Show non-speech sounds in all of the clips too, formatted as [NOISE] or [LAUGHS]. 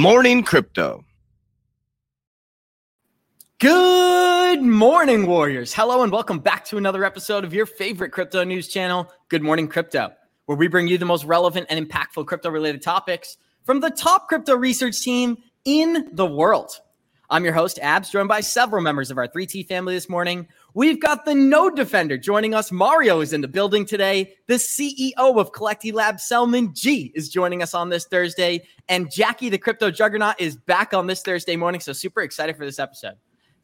morning, crypto. Good morning, Warriors. Hello, and welcome back to another episode of your favorite crypto news channel, Good Morning Crypto, where we bring you the most relevant and impactful crypto related topics from the top crypto research team in the world. I'm your host, Abs, joined by several members of our 3T family this morning. We've got the node defender joining us. Mario is in the building today. The CEO of Collecti Lab, Selman G, is joining us on this Thursday. And Jackie, the crypto juggernaut, is back on this Thursday morning. So, super excited for this episode.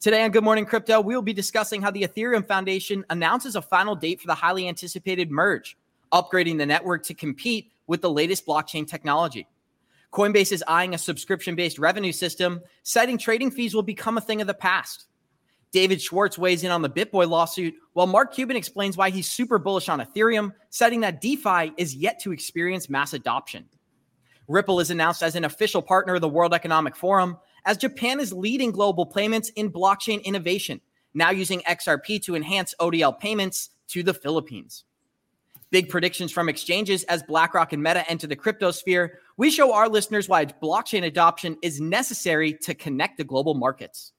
Today on Good Morning Crypto, we will be discussing how the Ethereum Foundation announces a final date for the highly anticipated merge, upgrading the network to compete with the latest blockchain technology. Coinbase is eyeing a subscription based revenue system, citing trading fees will become a thing of the past. David Schwartz weighs in on the BitBoy lawsuit, while Mark Cuban explains why he's super bullish on Ethereum, citing that DeFi is yet to experience mass adoption. Ripple is announced as an official partner of the World Economic Forum, as Japan is leading global payments in blockchain innovation, now using XRP to enhance ODL payments to the Philippines. Big predictions from exchanges as BlackRock and Meta enter the crypto sphere. We show our listeners why blockchain adoption is necessary to connect the global markets.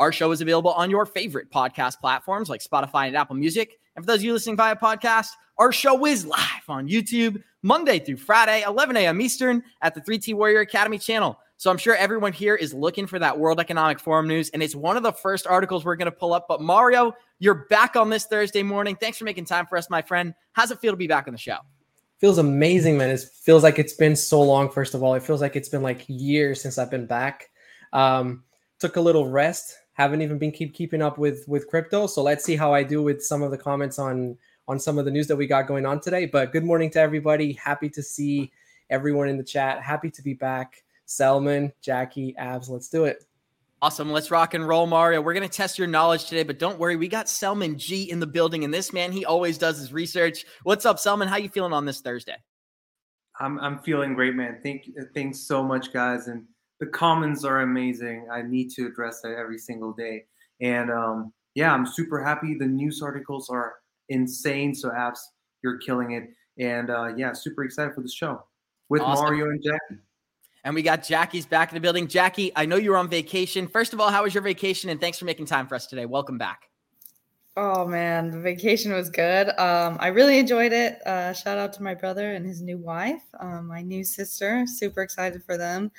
Our show is available on your favorite podcast platforms like Spotify and Apple Music. And for those of you listening via podcast, our show is live on YouTube Monday through Friday, 11 a.m. Eastern at the 3T Warrior Academy channel. So I'm sure everyone here is looking for that World Economic Forum news, and it's one of the first articles we're going to pull up. But Mario, you're back on this Thursday morning. Thanks for making time for us, my friend. How's it feel to be back on the show? Feels amazing, man. It feels like it's been so long. First of all, it feels like it's been like years since I've been back. Um, took a little rest. Haven't even been keep keeping up with with crypto. So let's see how I do with some of the comments on on some of the news that we got going on today. But good morning to everybody. Happy to see everyone in the chat. Happy to be back. Selman, Jackie, Abs. Let's do it. Awesome. Let's rock and roll, Mario. We're going to test your knowledge today, but don't worry. We got Selman G in the building, and this man, he always does his research. What's up, Selman? How you feeling on this Thursday? I'm, I'm feeling great, man. Thank you. Thanks so much, guys. And the comments are amazing. I need to address that every single day. And um, yeah, I'm super happy. The news articles are insane. So, Abs, you're killing it. And uh, yeah, super excited for the show with awesome. Mario and Jackie. And we got Jackie's back in the building. Jackie, I know you were on vacation. First of all, how was your vacation? And thanks for making time for us today. Welcome back. Oh man, the vacation was good. Um, I really enjoyed it. Uh, shout out to my brother and his new wife, um, my new sister. Super excited for them.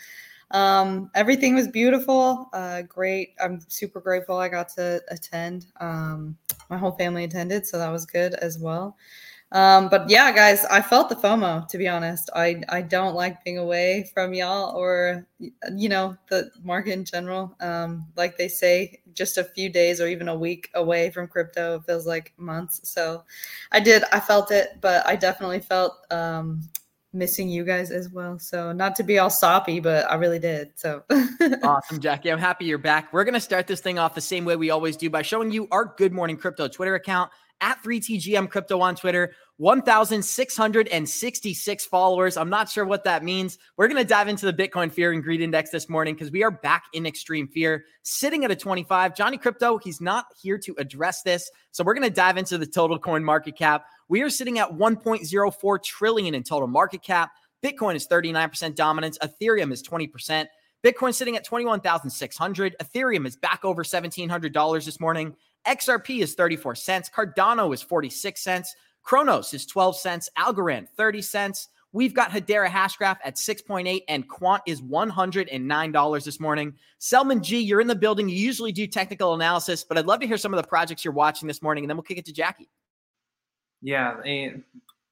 Um, everything was beautiful. Uh, great. I'm super grateful I got to attend. Um, my whole family attended, so that was good as well. Um, but yeah, guys, I felt the FOMO to be honest. I I don't like being away from y'all or you know the market in general. Um, like they say, just a few days or even a week away from crypto feels like months. So I did, I felt it, but I definitely felt um, missing you guys as well. So not to be all soppy, but I really did. So [LAUGHS] awesome, Jackie. I'm happy you're back. We're gonna start this thing off the same way we always do by showing you our Good Morning Crypto Twitter account at 3TGM Crypto on Twitter. 1,666 followers. I'm not sure what that means. We're going to dive into the Bitcoin Fear and Greed Index this morning because we are back in extreme fear, sitting at a 25. Johnny Crypto, he's not here to address this. So we're going to dive into the total coin market cap. We are sitting at 1.04 trillion in total market cap. Bitcoin is 39% dominance. Ethereum is 20%. Bitcoin sitting at 21,600. Ethereum is back over $1,700 this morning. XRP is 34 cents. Cardano is 46 cents. Cronos is 12 cents. Algorand, 30 cents. We've got Hedera Hashgraph at 6.8 and Quant is $109 this morning. Selman G, you're in the building. You usually do technical analysis, but I'd love to hear some of the projects you're watching this morning, and then we'll kick it to Jackie. Yeah, and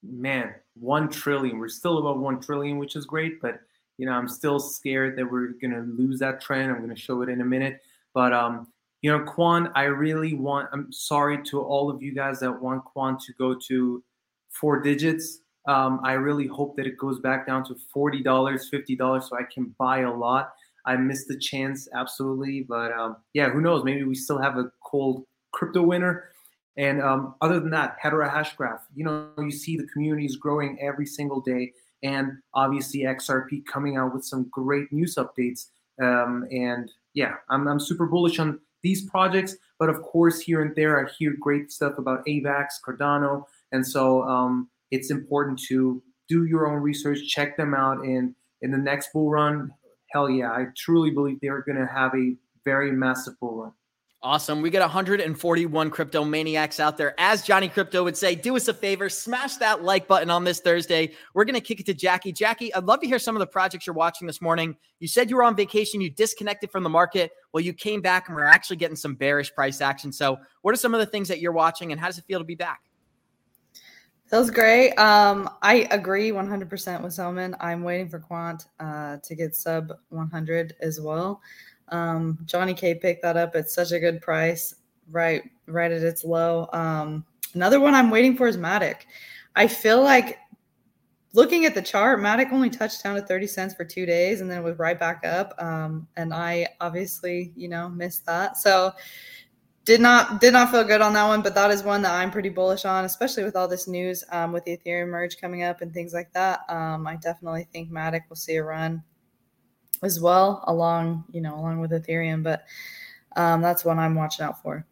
man, 1 trillion. We're still above 1 trillion, which is great, but you know, I'm still scared that we're going to lose that trend. I'm going to show it in a minute. But um, you know, Quan, I really want, I'm sorry to all of you guys that want Quan to go to four digits. Um, I really hope that it goes back down to $40, $50 so I can buy a lot. I missed the chance, absolutely. But um, yeah, who knows? Maybe we still have a cold crypto winner. And um, other than that, Hedera Hashgraph, you know, you see the community is growing every single day. And obviously, XRP coming out with some great news updates. Um, and yeah, I'm, I'm super bullish on these projects. But of course, here and there, I hear great stuff about AVAX, Cardano, and so um, it's important to do your own research, check them out, and in the next bull run, hell yeah, I truly believe they're going to have a very massive bull run. Awesome. We got 141 crypto maniacs out there. As Johnny Crypto would say, do us a favor, smash that like button on this Thursday. We're going to kick it to Jackie. Jackie, I'd love to hear some of the projects you're watching this morning. You said you were on vacation, you disconnected from the market. Well, you came back and we're actually getting some bearish price action. So, what are some of the things that you're watching and how does it feel to be back? Feels great. Um, I agree 100% with Selman. I'm waiting for Quant uh, to get sub 100 as well. Um, Johnny K picked that up at such a good price, right, right at its low. Um, another one I'm waiting for is Matic. I feel like looking at the chart, Matic only touched down to 30 cents for two days and then it was right back up. Um, and I obviously, you know, missed that. So did not did not feel good on that one, but that is one that I'm pretty bullish on, especially with all this news um, with the Ethereum merge coming up and things like that. Um, I definitely think Matic will see a run as well along you know along with ethereum but um, that's one i'm watching out for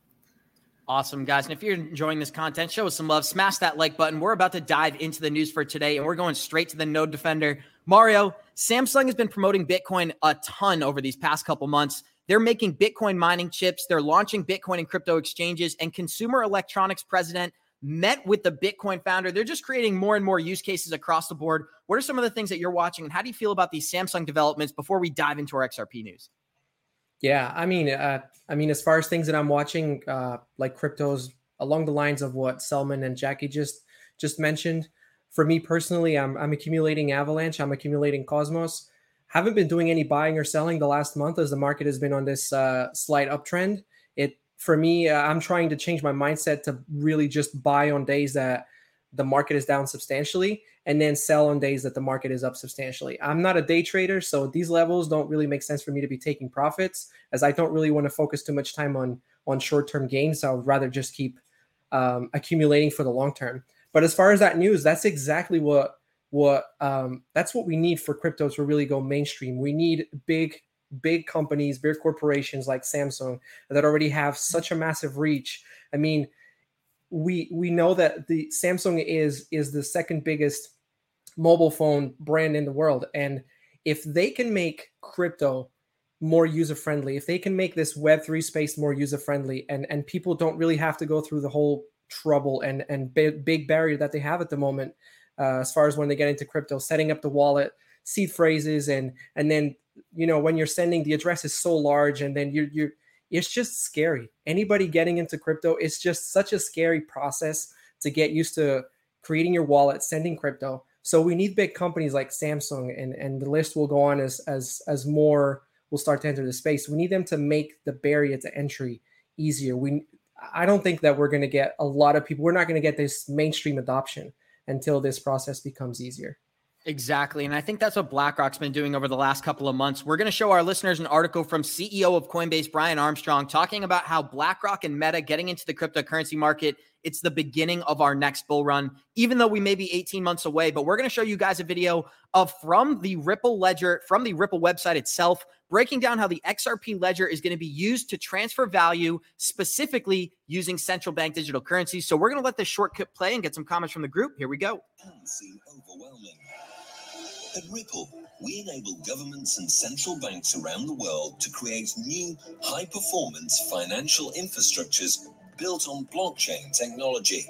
Awesome, guys. And if you're enjoying this content, show us some love. Smash that like button. We're about to dive into the news for today, and we're going straight to the node defender. Mario, Samsung has been promoting Bitcoin a ton over these past couple months. They're making Bitcoin mining chips, they're launching Bitcoin and crypto exchanges, and consumer electronics president met with the Bitcoin founder. They're just creating more and more use cases across the board. What are some of the things that you're watching, and how do you feel about these Samsung developments before we dive into our XRP news? Yeah, I mean, uh, I mean, as far as things that I'm watching, uh, like cryptos, along the lines of what Selman and Jackie just just mentioned. For me personally, I'm I'm accumulating Avalanche, I'm accumulating Cosmos. Haven't been doing any buying or selling the last month as the market has been on this uh, slight uptrend. It for me, uh, I'm trying to change my mindset to really just buy on days that the market is down substantially and then sell on days that the market is up substantially. I'm not a day trader, so these levels don't really make sense for me to be taking profits as I don't really want to focus too much time on on short-term gains. So I'd rather just keep um, accumulating for the long term. But as far as that news, that's exactly what what um, that's what we need for crypto to really go mainstream. We need big big companies, big corporations like Samsung that already have such a massive reach. I mean, we we know that the Samsung is is the second biggest mobile phone brand in the world and if they can make crypto more user friendly, if they can make this web3 space more user friendly and and people don't really have to go through the whole trouble and and big, barrier that they have at the moment uh, as far as when they get into crypto setting up the wallet seed phrases and and then you know when you're sending the address is so large and then you're you're it's just scary. Anybody getting into crypto it's just such a scary process to get used to creating your wallet sending crypto. So we need big companies like samsung and and the list will go on as as as more will start to enter the space. We need them to make the barrier to entry easier. We i don't think that we're going to get a lot of people we're not going to get this mainstream adoption until this process becomes easier Exactly. And I think that's what BlackRock's been doing over the last couple of months. We're going to show our listeners an article from CEO of Coinbase, Brian Armstrong, talking about how BlackRock and Meta getting into the cryptocurrency market. It's the beginning of our next bull run, even though we may be 18 months away. But we're going to show you guys a video of from the Ripple ledger, from the Ripple website itself, breaking down how the XRP ledger is going to be used to transfer value, specifically using central bank digital currencies. So we're going to let this shortcut play and get some comments from the group. Here we go. overwhelming. At Ripple, we enable governments and central banks around the world to create new, high performance financial infrastructures built on blockchain technology.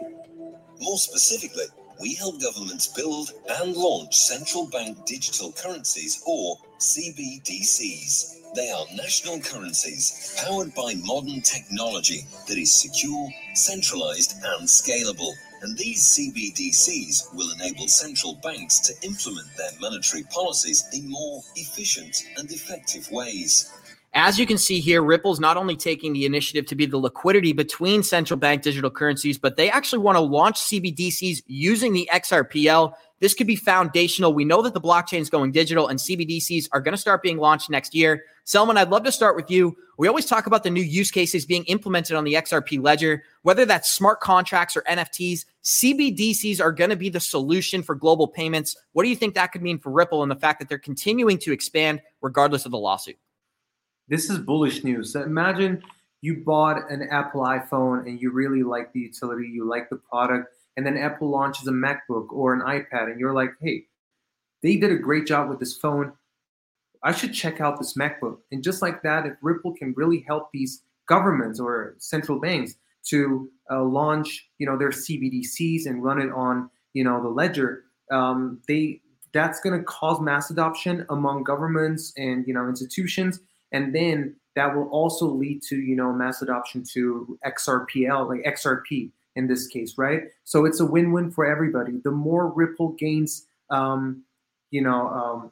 More specifically, we help governments build and launch central bank digital currencies or CBDCs. They are national currencies powered by modern technology that is secure, centralized, and scalable. And these CBDCs will enable central banks to implement their monetary policies in more efficient and effective ways. As you can see here, Ripple's not only taking the initiative to be the liquidity between central bank digital currencies, but they actually want to launch CBDCs using the XRPL. This could be foundational. We know that the blockchain is going digital and CBDCs are going to start being launched next year. Selman, I'd love to start with you. We always talk about the new use cases being implemented on the XRP ledger, whether that's smart contracts or NFTs. CBDCs are going to be the solution for global payments. What do you think that could mean for Ripple and the fact that they're continuing to expand regardless of the lawsuit? This is bullish news. Imagine you bought an Apple iPhone and you really like the utility, you like the product, and then Apple launches a MacBook or an iPad, and you're like, hey, they did a great job with this phone. I should check out this MacBook. And just like that, if Ripple can really help these governments or central banks to uh, launch, you know, their CBDCs and run it on, you know, the ledger, um, they that's going to cause mass adoption among governments and you know institutions, and then that will also lead to you know mass adoption to XRPL, like XRP in this case, right? So it's a win-win for everybody. The more Ripple gains, um, you know, um,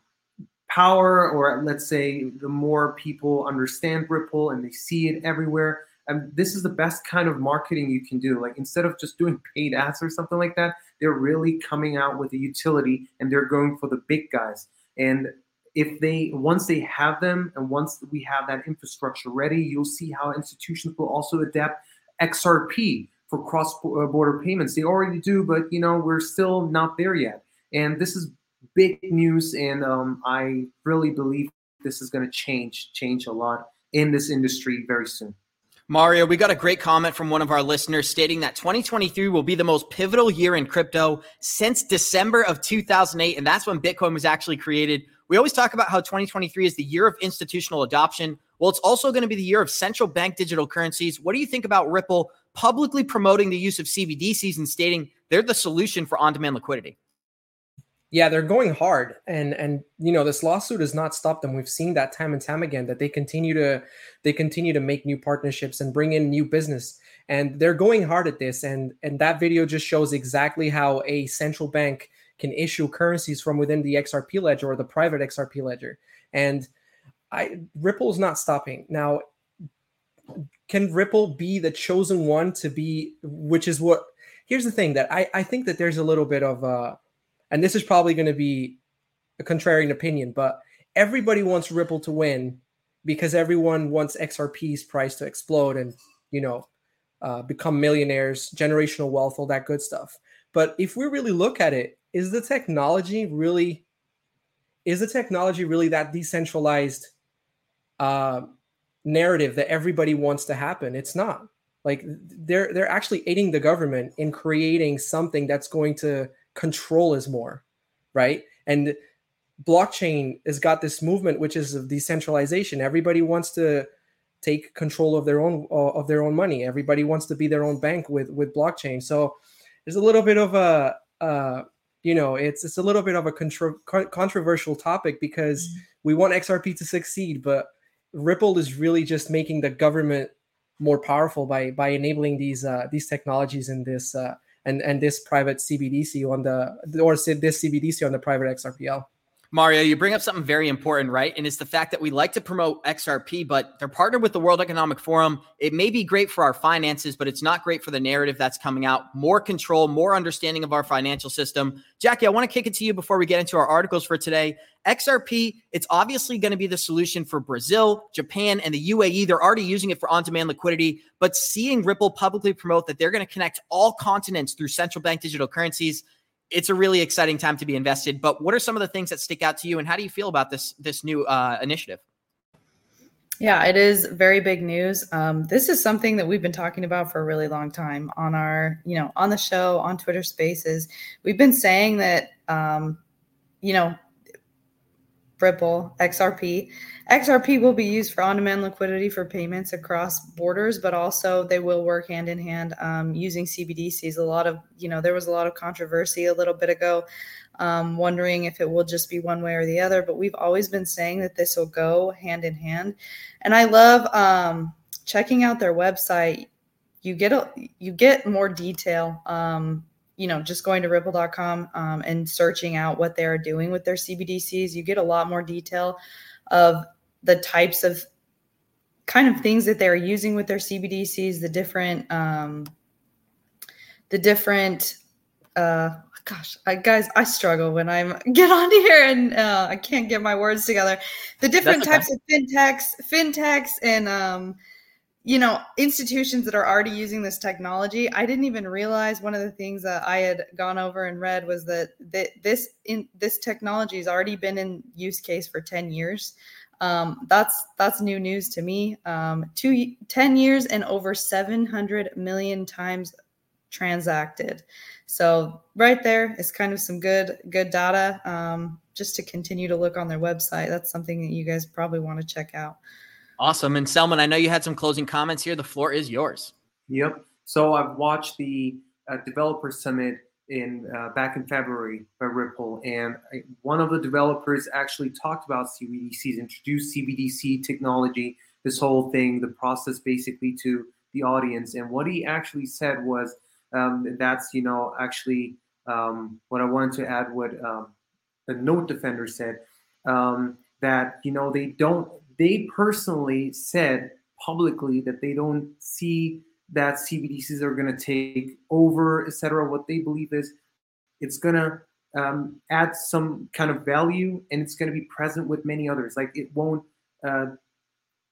power, or let's say the more people understand Ripple and they see it everywhere, and this is the best kind of marketing you can do. Like instead of just doing [LAUGHS] paid ads or something like that, they're really coming out with a utility and they're going for the big guys. And if they once they have them and once we have that infrastructure ready, you'll see how institutions will also adapt XRP for cross-border payments. They already do, but you know we're still not there yet. And this is big news, and um, I really believe this is going to change change a lot in this industry very soon. Mario, we got a great comment from one of our listeners stating that 2023 will be the most pivotal year in crypto since December of 2008. And that's when Bitcoin was actually created. We always talk about how 2023 is the year of institutional adoption. Well, it's also going to be the year of central bank digital currencies. What do you think about Ripple publicly promoting the use of CBDCs and stating they're the solution for on demand liquidity? yeah, they're going hard, and and you know this lawsuit has not stopped them. We've seen that time and time again that they continue to they continue to make new partnerships and bring in new business, and they're going hard at this. And and that video just shows exactly how a central bank can issue currencies from within the XRP ledger or the private XRP ledger. And I Ripple's not stopping now. Can Ripple be the chosen one to be? Which is what. Here's the thing that I I think that there's a little bit of uh and this is probably going to be a contrarian opinion, but everybody wants Ripple to win because everyone wants XRP's price to explode and you know uh, become millionaires, generational wealth, all that good stuff. But if we really look at it, is the technology really is the technology really that decentralized uh, narrative that everybody wants to happen? It's not. Like they're they're actually aiding the government in creating something that's going to control us more, right? And blockchain has got this movement which is of decentralization. Everybody wants to take control of their own uh, of their own money. Everybody wants to be their own bank with with blockchain. So there's a little bit of a uh, you know it's it's a little bit of a contro- controversial topic because mm-hmm. we want XRP to succeed, but Ripple is really just making the government more powerful by by enabling these uh, these technologies in this uh, and and this private CBDC on the or this CBDC on the private XRPL. Mario, you bring up something very important, right? And it's the fact that we like to promote XRP, but they're partnered with the World Economic Forum. It may be great for our finances, but it's not great for the narrative that's coming out. More control, more understanding of our financial system. Jackie, I want to kick it to you before we get into our articles for today. XRP, it's obviously going to be the solution for Brazil, Japan, and the UAE. They're already using it for on demand liquidity, but seeing Ripple publicly promote that they're going to connect all continents through central bank digital currencies it's a really exciting time to be invested. But what are some of the things that stick out to you, and how do you feel about this this new uh, initiative? Yeah, it is very big news. Um, this is something that we've been talking about for a really long time on our, you know, on the show, on Twitter Spaces. We've been saying that, um, you know, Ripple, XRP. XRP will be used for on demand liquidity for payments across borders, but also they will work hand in hand um, using CBDCs. A lot of, you know, there was a lot of controversy a little bit ago, um, wondering if it will just be one way or the other, but we've always been saying that this will go hand in hand. And I love um, checking out their website. You get a, you get more detail um, you know, just going to ripple.com um, and searching out what they're doing with their CBDCs, you get a lot more detail of the types of kind of things that they're using with their CBDCs, the different, um, the different, uh, gosh, I, guys, I struggle when I'm [LAUGHS] get on here and uh, I can't get my words together. The different types of fintechs, fintechs, and um, you know institutions that are already using this technology i didn't even realize one of the things that i had gone over and read was that, that this in this technology has already been in use case for 10 years um, that's that's new news to me um, two 10 years and over 700 million times transacted. So right there is kind of some good good data um, just to continue to look on their website. That's something that you guys probably want to check out. Awesome. And Selman, I know you had some closing comments here. The floor is yours. Yep. So I've watched the uh, developer summit in uh, back in February by Ripple, and I, one of the developers actually talked about CBDCs, introduced CBDC technology, this whole thing, the process basically to the audience. And what he actually said was um, that's you know actually um, what I wanted to add. What um, the node defender said um, that you know they don't they personally said publicly that they don't see that CBDCs are going to take over, etc. What they believe is it's going to um, add some kind of value and it's going to be present with many others. Like it won't, uh,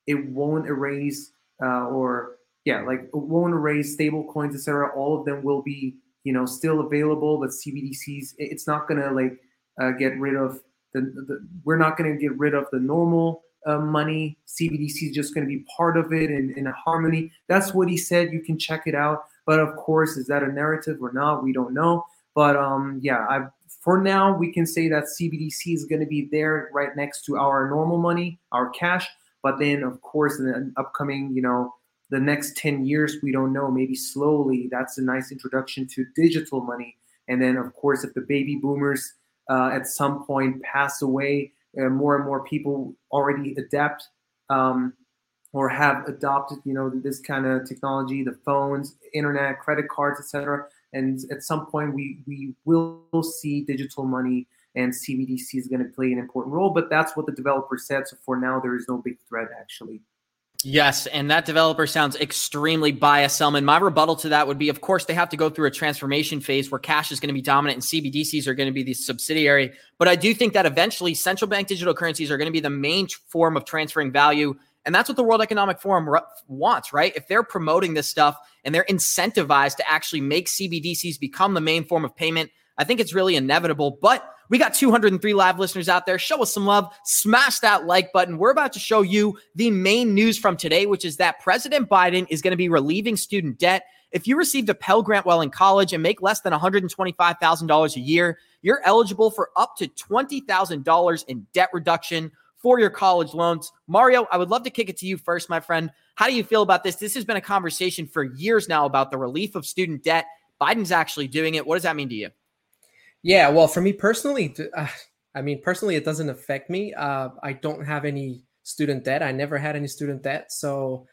it won't erase uh, or yeah, like it won't erase stable coins, etc. All of them will be you know still available, but CBDCs it's not going to like uh, get rid of the, the we're not going to get rid of the normal uh, money. CBDC is just going to be part of it in, in harmony. That's what he said. You can check it out. But of course, is that a narrative or not? We don't know. But um, yeah, I for now we can say that CBDC is going to be there right next to our normal money, our cash. But then, of course, in the upcoming, you know, the next 10 years, we don't know. Maybe slowly, that's a nice introduction to digital money. And then, of course, if the baby boomers uh, at some point pass away, uh, more and more people already adapt um, or have adopted, you know, this kind of technology, the phones, internet, credit cards, etc. And at some point, we we will see digital money and CBDC is going to play an important role. But that's what the developer said. So for now, there is no big threat actually. Yes, and that developer sounds extremely biased, Selman. My rebuttal to that would be, of course, they have to go through a transformation phase where cash is going to be dominant and CBDCs are going to be the subsidiary. But I do think that eventually central bank digital currencies are going to be the main form of transferring value. And that's what the World Economic Forum wants, right? If they're promoting this stuff and they're incentivized to actually make CBDCs become the main form of payment, I think it's really inevitable. But we got 203 live listeners out there. Show us some love. Smash that like button. We're about to show you the main news from today, which is that President Biden is going to be relieving student debt. If you received a Pell Grant while in college and make less than $125,000 a year, you're eligible for up to $20,000 in debt reduction for your college loans. Mario, I would love to kick it to you first, my friend. How do you feel about this? This has been a conversation for years now about the relief of student debt. Biden's actually doing it. What does that mean to you? Yeah, well, for me personally, uh, I mean, personally, it doesn't affect me. Uh, I don't have any student debt. I never had any student debt, so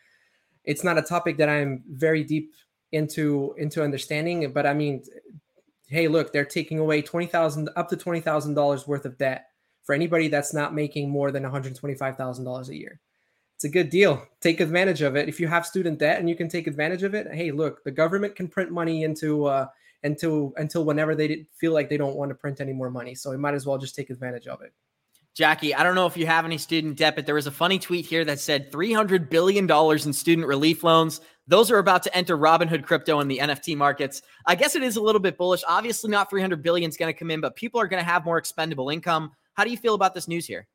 it's not a topic that I'm very deep into into understanding. But I mean, hey, look, they're taking away twenty thousand up to twenty thousand dollars worth of debt for anybody that's not making more than one hundred twenty five thousand dollars a year. It's a good deal. Take advantage of it. If you have student debt and you can take advantage of it, hey, look, the government can print money into uh, until until whenever they feel like they don't want to print any more money. So we might as well just take advantage of it. Jackie, I don't know if you have any student debt, but there was a funny tweet here that said $300 billion in student relief loans. Those are about to enter Robinhood crypto and the NFT markets. I guess it is a little bit bullish. Obviously, not 300 billion is going to come in, but people are going to have more expendable income. How do you feel about this news here?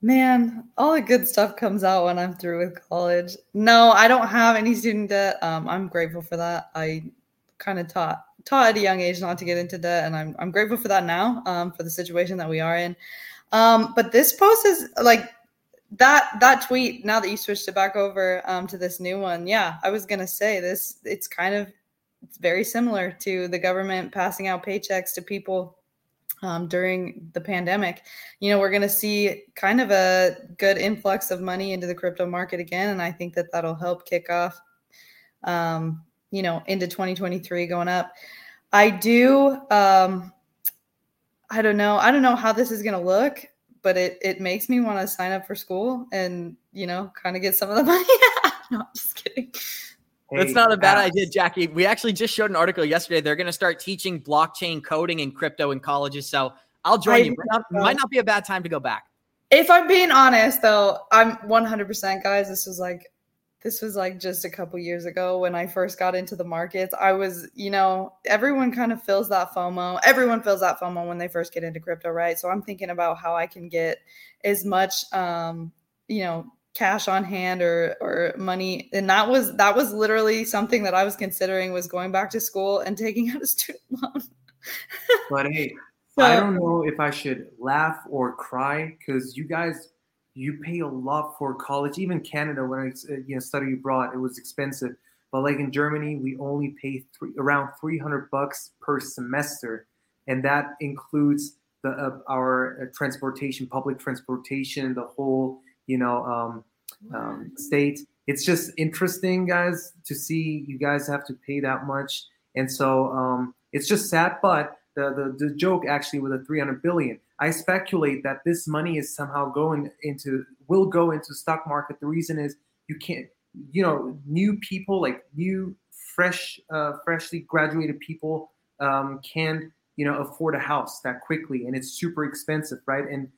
Man, all the good stuff comes out when I'm through with college. No, I don't have any student debt. Um, I'm grateful for that. I kind of taught taught at a young age not to get into debt, and I'm I'm grateful for that now um, for the situation that we are in. Um, but this post is like that that tweet. Now that you switched it back over um, to this new one, yeah, I was gonna say this. It's kind of it's very similar to the government passing out paychecks to people um, during the pandemic. You know, we're going to see kind of a good influx of money into the crypto market again, and I think that that'll help kick off um, you know, into 2023 going up. I do um I don't know. I don't know how this is going to look, but it it makes me want to sign up for school and, you know, kind of get some of the [LAUGHS] money. [LAUGHS] no, I'm just kidding. That's not a bad idea, Jackie. We actually just showed an article yesterday. They're going to start teaching blockchain coding and crypto in colleges. So I'll join I you. Might not, might not be a bad time to go back. If I'm being honest, though, I'm 100% guys. This was like this was like just a couple years ago when I first got into the markets. I was, you know, everyone kind of feels that FOMO. Everyone feels that FOMO when they first get into crypto, right? So I'm thinking about how I can get as much, um, you know, cash on hand or or money and that was that was literally something that i was considering was going back to school and taking out a student [LAUGHS] loan but hey so, i don't know if i should laugh or cry because you guys you pay a lot for college even canada when i you know study abroad it was expensive but like in germany we only pay three, around 300 bucks per semester and that includes the uh, our uh, transportation public transportation the whole you know um, um, state. It's just interesting, guys, to see you guys have to pay that much, and so um, it's just sad. But the, the the joke actually with the 300 billion, I speculate that this money is somehow going into will go into stock market. The reason is you can't, you know, new people like new fresh, uh, freshly graduated people um, can you know afford a house that quickly, and it's super expensive, right? And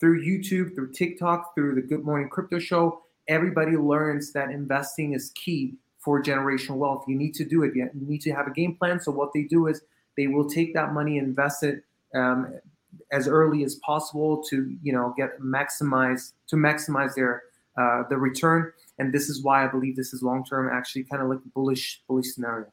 through YouTube, through TikTok, through the Good Morning Crypto Show, everybody learns that investing is key for generational wealth. You need to do it. You need to have a game plan. So what they do is they will take that money, invest it um, as early as possible to you know get maximize to maximize their uh, the return. And this is why I believe this is long term, actually kind of like bullish bullish scenario.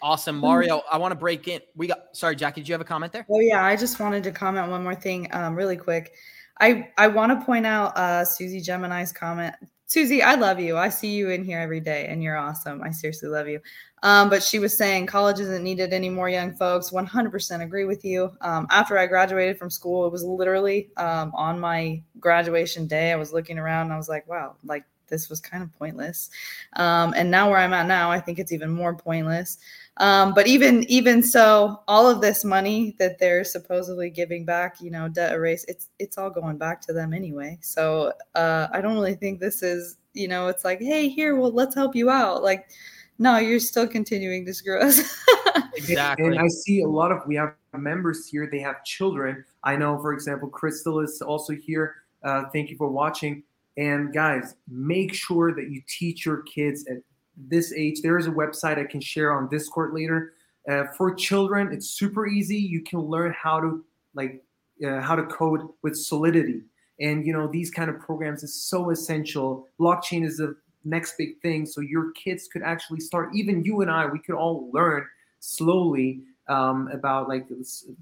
Awesome, Mario. I want to break in. We got sorry, Jackie. Did you have a comment there? Oh yeah, I just wanted to comment one more thing, um, really quick. I I want to point out uh, Susie Gemini's comment. Susie, I love you. I see you in here every day, and you're awesome. I seriously love you. Um, but she was saying college isn't needed anymore, young folks. 100% agree with you. Um, after I graduated from school, it was literally um, on my graduation day. I was looking around and I was like, wow, like this was kind of pointless. Um, and now where I'm at now, I think it's even more pointless. Um, but even even so, all of this money that they're supposedly giving back, you know, debt erase, it's it's all going back to them anyway. So uh, I don't really think this is, you know, it's like, hey, here, well, let's help you out. Like, no, you're still continuing this screw us. [LAUGHS] exactly. And I see a lot of we have members here. They have children. I know, for example, Crystal is also here. Uh, thank you for watching. And guys, make sure that you teach your kids at this age. There is a website I can share on Discord later. Uh, for children, it's super easy. You can learn how to like uh, how to code with Solidity, and you know these kind of programs is so essential. Blockchain is the next big thing, so your kids could actually start. Even you and I, we could all learn slowly um, about like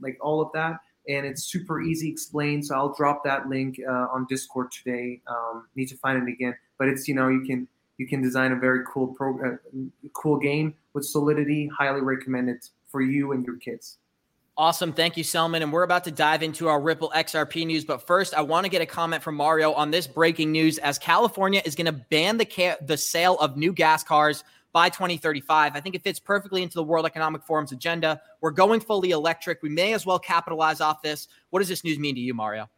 like all of that and it's super easy explained. So I'll drop that link uh, on Discord today. Um, need to find it again, but it's you know you can you can design a very cool pro uh, cool game with Solidity. Highly recommend it for you and your kids. Awesome. Thank you, Selman. And we're about to dive into our Ripple XRP news. But first, I want to get a comment from Mario on this breaking news as California is going to ban the, ca- the sale of new gas cars by 2035. I think it fits perfectly into the World Economic Forum's agenda. We're going fully electric. We may as well capitalize off this. What does this news mean to you, Mario?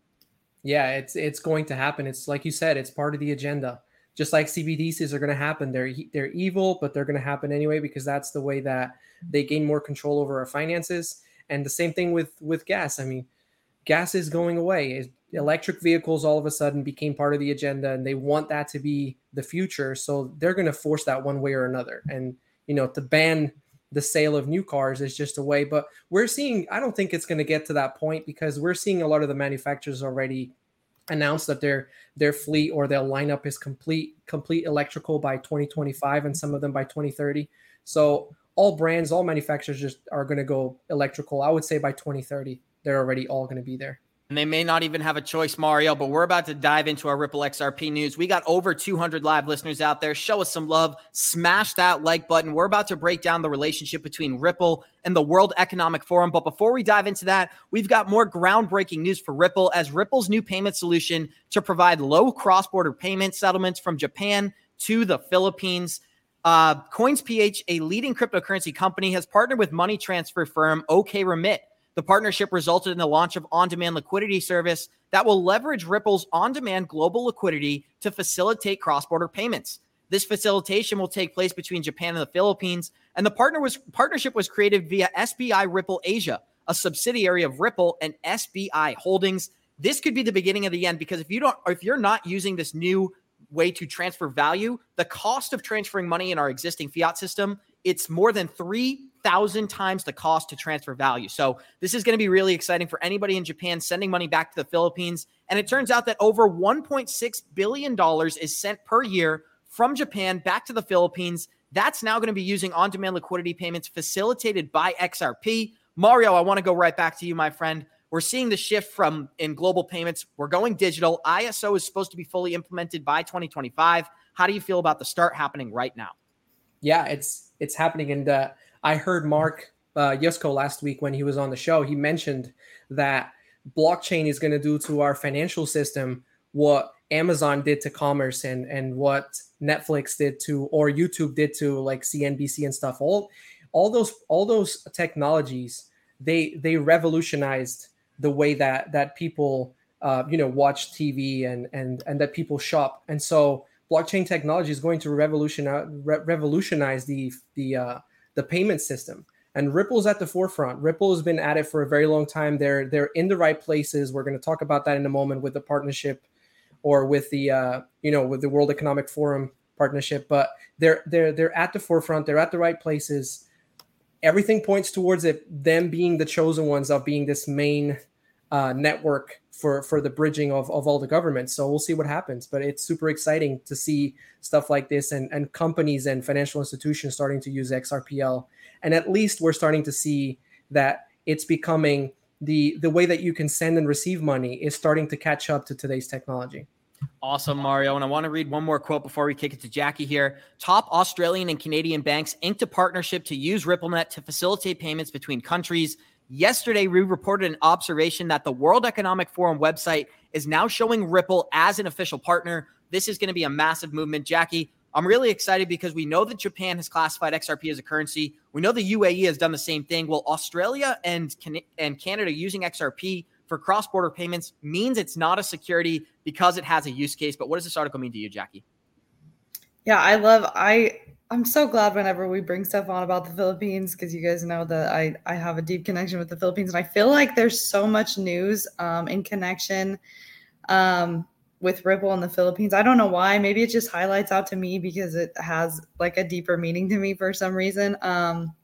Yeah, it's it's going to happen. It's like you said, it's part of the agenda. Just like CBDCs are going to happen. They're they're evil, but they're going to happen anyway because that's the way that they gain more control over our finances. And the same thing with with gas. I mean, gas is going away. Electric vehicles all of a sudden became part of the agenda and they want that to be the future. So they're going to force that one way or another. And you know to ban the sale of new cars is just a way but we're seeing i don't think it's going to get to that point because we're seeing a lot of the manufacturers already announce that their their fleet or their lineup is complete complete electrical by 2025 and some of them by 2030 so all brands all manufacturers just are going to go electrical i would say by 2030 they're already all going to be there and they may not even have a choice, Mario, but we're about to dive into our Ripple XRP news. We got over 200 live listeners out there. Show us some love. Smash that like button. We're about to break down the relationship between Ripple and the World Economic Forum. But before we dive into that, we've got more groundbreaking news for Ripple as Ripple's new payment solution to provide low cross border payment settlements from Japan to the Philippines. Uh, Coins.ph, a leading cryptocurrency company, has partnered with money transfer firm OK Remit the partnership resulted in the launch of on demand liquidity service that will leverage Ripple's on demand global liquidity to facilitate cross border payments. This facilitation will take place between Japan and the Philippines, and the partner was, partnership was created via SBI Ripple Asia, a subsidiary of Ripple and SBI Holdings. This could be the beginning of the end because if you don't, if you're not using this new way to transfer value, the cost of transferring money in our existing fiat system, it's more than three thousand times the cost to transfer value. So this is going to be really exciting for anybody in Japan sending money back to the Philippines. And it turns out that over 1.6 billion dollars is sent per year from Japan back to the Philippines. That's now going to be using on-demand liquidity payments facilitated by XRP. Mario, I want to go right back to you, my friend. We're seeing the shift from in global payments. We're going digital. ISO is supposed to be fully implemented by 2025. How do you feel about the start happening right now? Yeah, it's it's happening, and uh, I heard Mark uh, Yusko last week when he was on the show. He mentioned that blockchain is going to do to our financial system what Amazon did to commerce and and what Netflix did to or YouTube did to like CNBC and stuff. All all those all those technologies they they revolutionized the way that that people uh, you know watch TV and and and that people shop. And so blockchain technology is going to revolutionize re- revolutionize the the uh, the payment system. And Ripple's at the forefront. Ripple has been at it for a very long time. They're they're in the right places. We're going to talk about that in a moment with the partnership or with the uh, you know with the World Economic Forum partnership. But they're they're they're at the forefront. They're at the right places. Everything points towards it them being the chosen ones of being this main uh, network for for the bridging of, of all the governments. So we'll see what happens. But it's super exciting to see stuff like this and, and companies and financial institutions starting to use XRPL. And at least we're starting to see that it's becoming the the way that you can send and receive money is starting to catch up to today's technology. Awesome, Mario. And I want to read one more quote before we kick it to Jackie here. Top Australian and Canadian banks inked a partnership to use RippleNet to facilitate payments between countries. Yesterday, we reported an observation that the World Economic Forum website is now showing Ripple as an official partner. This is going to be a massive movement. Jackie, I'm really excited because we know that Japan has classified XRP as a currency. We know the UAE has done the same thing. Well, Australia and, and Canada using XRP for cross border payments means it's not a security because it has a use case. But what does this article mean to you, Jackie? Yeah, I love, I I'm so glad whenever we bring stuff on about the Philippines because you guys know that I I have a deep connection with the Philippines and I feel like there's so much news um, in connection um, with Ripple in the Philippines. I don't know why. Maybe it just highlights out to me because it has like a deeper meaning to me for some reason. Um,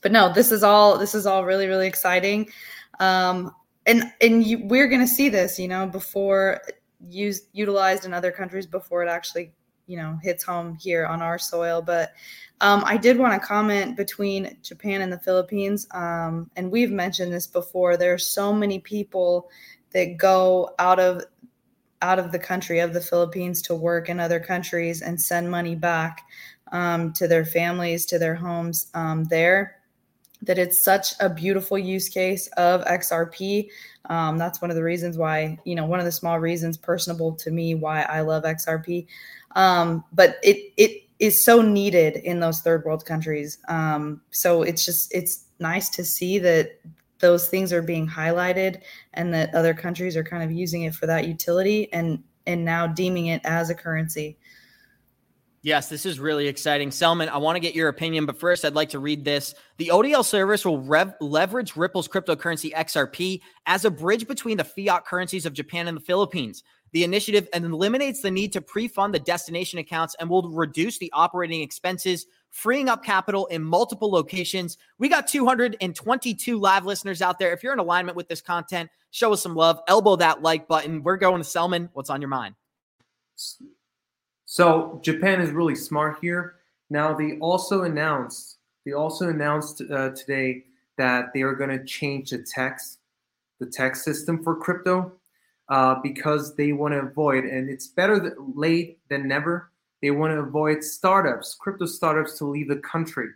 but no, this is all this is all really really exciting, um, and and you, we're gonna see this, you know, before used utilized in other countries before it actually you know hits home here on our soil. But um, i did want to comment between japan and the philippines um, and we've mentioned this before. There are so many people that go out of out of the country of the philippines to work in other countries and send money back um, to their families to their homes um, there. That it's such a beautiful use case of xrp um, that's one of the reasons why you know one of the small reasons personable to me why i love xrp um, but it it is so needed in those third world countries. Um, so it's just it's nice to see that those things are being highlighted and that other countries are kind of using it for that utility and and now deeming it as a currency. Yes, this is really exciting. Selman, I want to get your opinion, but first, I'd like to read this. The ODL service will rev- leverage Ripple's cryptocurrency XRP as a bridge between the fiat currencies of Japan and the Philippines. The initiative and eliminates the need to pre fund the destination accounts and will reduce the operating expenses, freeing up capital in multiple locations. We got 222 live listeners out there. If you're in alignment with this content, show us some love, elbow that like button. We're going to Selman. What's on your mind? So Japan is really smart here. Now they also announced they also announced uh, today that they are going to change the tax the tax system for crypto uh, because they want to avoid and it's better late than never. They want to avoid startups, crypto startups, to leave the country.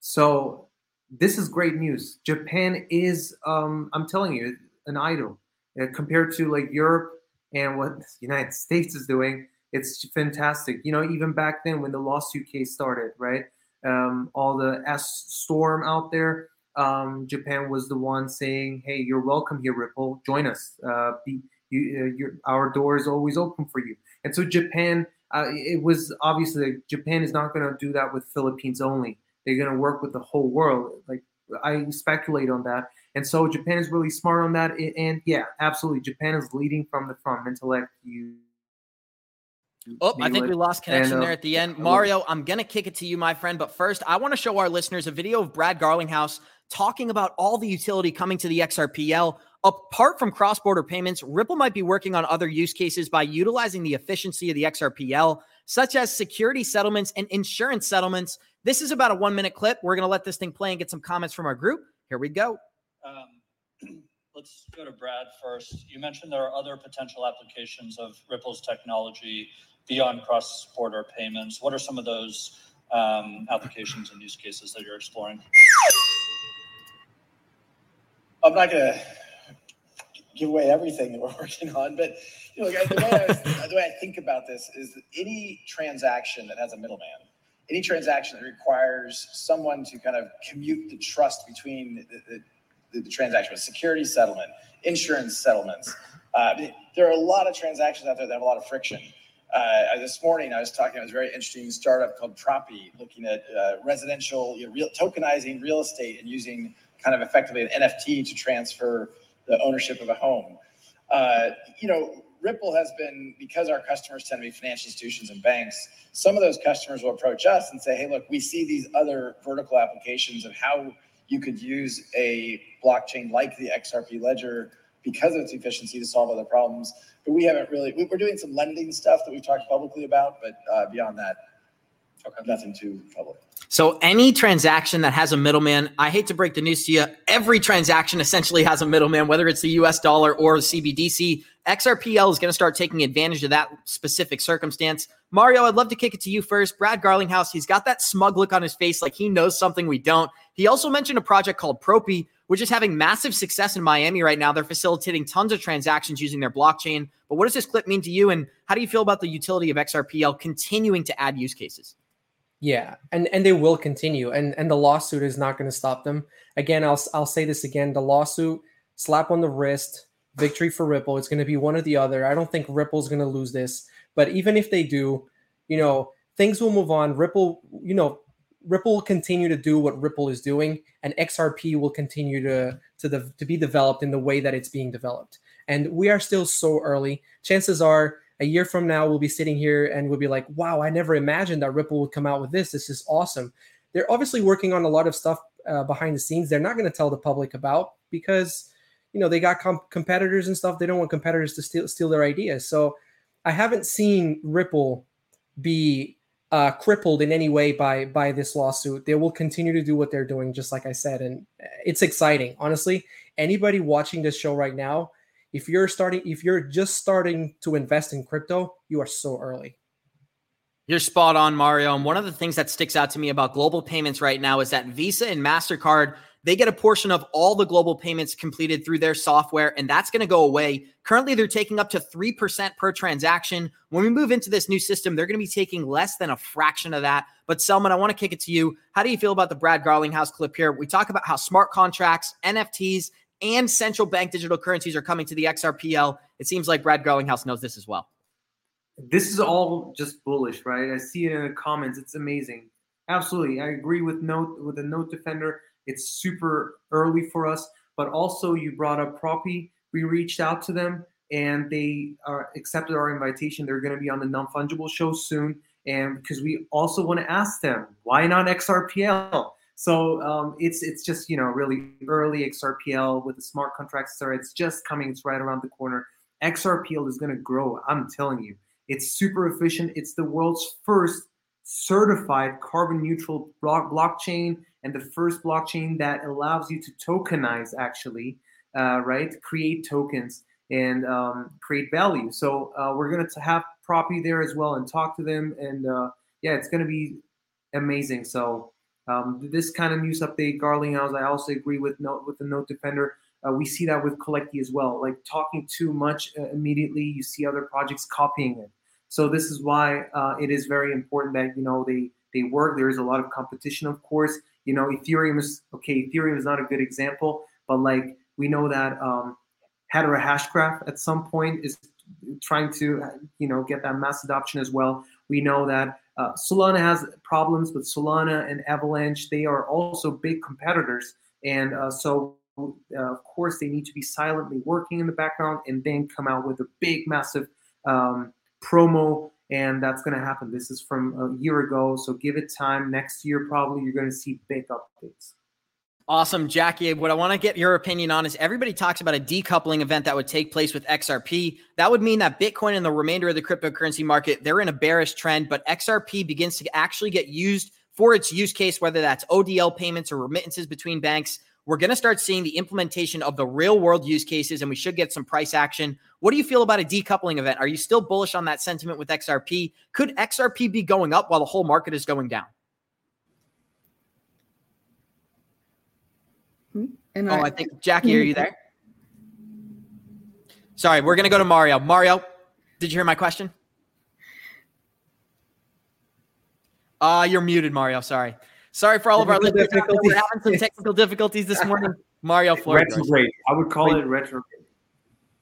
So this is great news. Japan is, um, I'm telling you, an idol uh, compared to like Europe and what [LAUGHS] the United States is doing it's fantastic. You know, even back then when the lawsuit case started, right? Um, all the S storm out there. Um, Japan was the one saying, "Hey, you're welcome here, Ripple. Join us. Uh, be, you, uh, our door is always open for you." And so Japan, uh, it was obviously Japan is not going to do that with Philippines only. They're going to work with the whole world. Like I speculate on that. And so Japan is really smart on that. And yeah, absolutely, Japan is leading from the front. Mentellect, you Oh, I think we lost connection and, uh, there at the end. Mario, I'm going to kick it to you, my friend. But first, I want to show our listeners a video of Brad Garlinghouse talking about all the utility coming to the XRPL. Apart from cross border payments, Ripple might be working on other use cases by utilizing the efficiency of the XRPL, such as security settlements and insurance settlements. This is about a one minute clip. We're going to let this thing play and get some comments from our group. Here we go. Um, [CLEARS THROAT] let's go to Brad first. You mentioned there are other potential applications of Ripple's technology beyond cross-border payments. What are some of those um, applications and use cases that you're exploring? I'm not going to give away everything that we're [LAUGHS] working on, but you know, the way, I, the way I think about this is any transaction that has a middleman, any transaction that requires someone to kind of commute the trust between the, the, the transaction security settlement, insurance settlements. Uh, there are a lot of transactions out there that have a lot of friction. Uh, this morning, I was talking. Was a very interesting startup called Propy, looking at uh, residential you know, real, tokenizing real estate and using kind of effectively an NFT to transfer the ownership of a home. Uh, you know, Ripple has been because our customers tend to be financial institutions and banks. Some of those customers will approach us and say, "Hey, look, we see these other vertical applications of how you could use a blockchain like the XRP Ledger because of its efficiency to solve other problems." But we haven't really. We're doing some lending stuff that we've talked publicly about, but uh, beyond that, okay. nothing too public. So any transaction that has a middleman, I hate to break the news to you, every transaction essentially has a middleman, whether it's the US dollar or CBDC. XRPL is going to start taking advantage of that specific circumstance. Mario, I'd love to kick it to you first. Brad Garlinghouse, he's got that smug look on his face like he knows something we don't. He also mentioned a project called Propy, which is having massive success in Miami right now. They're facilitating tons of transactions using their blockchain. But what does this clip mean to you? And how do you feel about the utility of XRPL continuing to add use cases? Yeah, and and they will continue, and and the lawsuit is not going to stop them. Again, I'll I'll say this again: the lawsuit, slap on the wrist, victory for Ripple. It's going to be one or the other. I don't think Ripple's going to lose this, but even if they do, you know, things will move on. Ripple, you know, Ripple will continue to do what Ripple is doing, and XRP will continue to to the to be developed in the way that it's being developed. And we are still so early. Chances are a year from now we'll be sitting here and we'll be like wow i never imagined that ripple would come out with this. This is awesome. They're obviously working on a lot of stuff uh, behind the scenes they're not going to tell the public about because you know they got comp- competitors and stuff. They don't want competitors to steal steal their ideas. So i haven't seen ripple be uh, crippled in any way by by this lawsuit. They will continue to do what they're doing just like i said and it's exciting. Honestly anybody watching this show right now if you're starting if you're just starting to invest in crypto you are so early. You're spot on mario. And one of the things that sticks out to me about global payments right now is that visa and mastercard they get a portion of all the global payments completed through their software and that's going to go away. Currently they're taking up to 3% per transaction. When we move into this new system they're going to be taking less than a fraction of that. But selman i want to kick it to you. How do you feel about the brad garlinghouse clip here? We talk about how smart contracts nfts and central bank digital currencies are coming to the XRPL. It seems like Brad Garlinghouse knows this as well. This is all just bullish, right? I see it in the comments. It's amazing. Absolutely. I agree with note with the node defender. It's super early for us, but also you brought up Propy. We reached out to them and they are accepted our invitation. They're going to be on the non fungible show soon. And because we also want to ask them, why not XRPL? So um, it's it's just you know really early XRPL with the smart contracts. So it's just coming. It's right around the corner. XRPL is going to grow. I'm telling you, it's super efficient. It's the world's first certified carbon neutral block blockchain and the first blockchain that allows you to tokenize actually, uh, right? Create tokens and um, create value. So uh, we're going to have Propy there as well and talk to them. And uh, yeah, it's going to be amazing. So um, this kind of news update, Garlinghouse, I also agree with note with the node defender. Uh, we see that with Collecti as well. Like talking too much uh, immediately, you see other projects copying it. So this is why uh, it is very important that you know they they work. There is a lot of competition, of course. You know, Ethereum is okay. Ethereum is not a good example, but like we know that um, Hedera Hashgraph at some point is trying to you know get that mass adoption as well. We know that uh, Solana has problems, with Solana and Avalanche, they are also big competitors. And uh, so, uh, of course, they need to be silently working in the background and then come out with a big, massive um, promo and that's going to happen. This is from a year ago, so give it time. Next year, probably you're going to see big updates. Awesome, Jackie. What I want to get your opinion on is everybody talks about a decoupling event that would take place with XRP. That would mean that Bitcoin and the remainder of the cryptocurrency market, they're in a bearish trend, but XRP begins to actually get used for its use case, whether that's ODL payments or remittances between banks. We're going to start seeing the implementation of the real world use cases, and we should get some price action. What do you feel about a decoupling event? Are you still bullish on that sentiment with XRP? Could XRP be going up while the whole market is going down? And oh, I think Jackie, are you there? Sorry, we're gonna go to Mario. Mario, did you hear my question? Uh, you're muted, Mario. Sorry. Sorry for all of our listeners. We're having some technical difficulties this morning. [LAUGHS] Mario Flores. Retrograde. I would call it retrograde.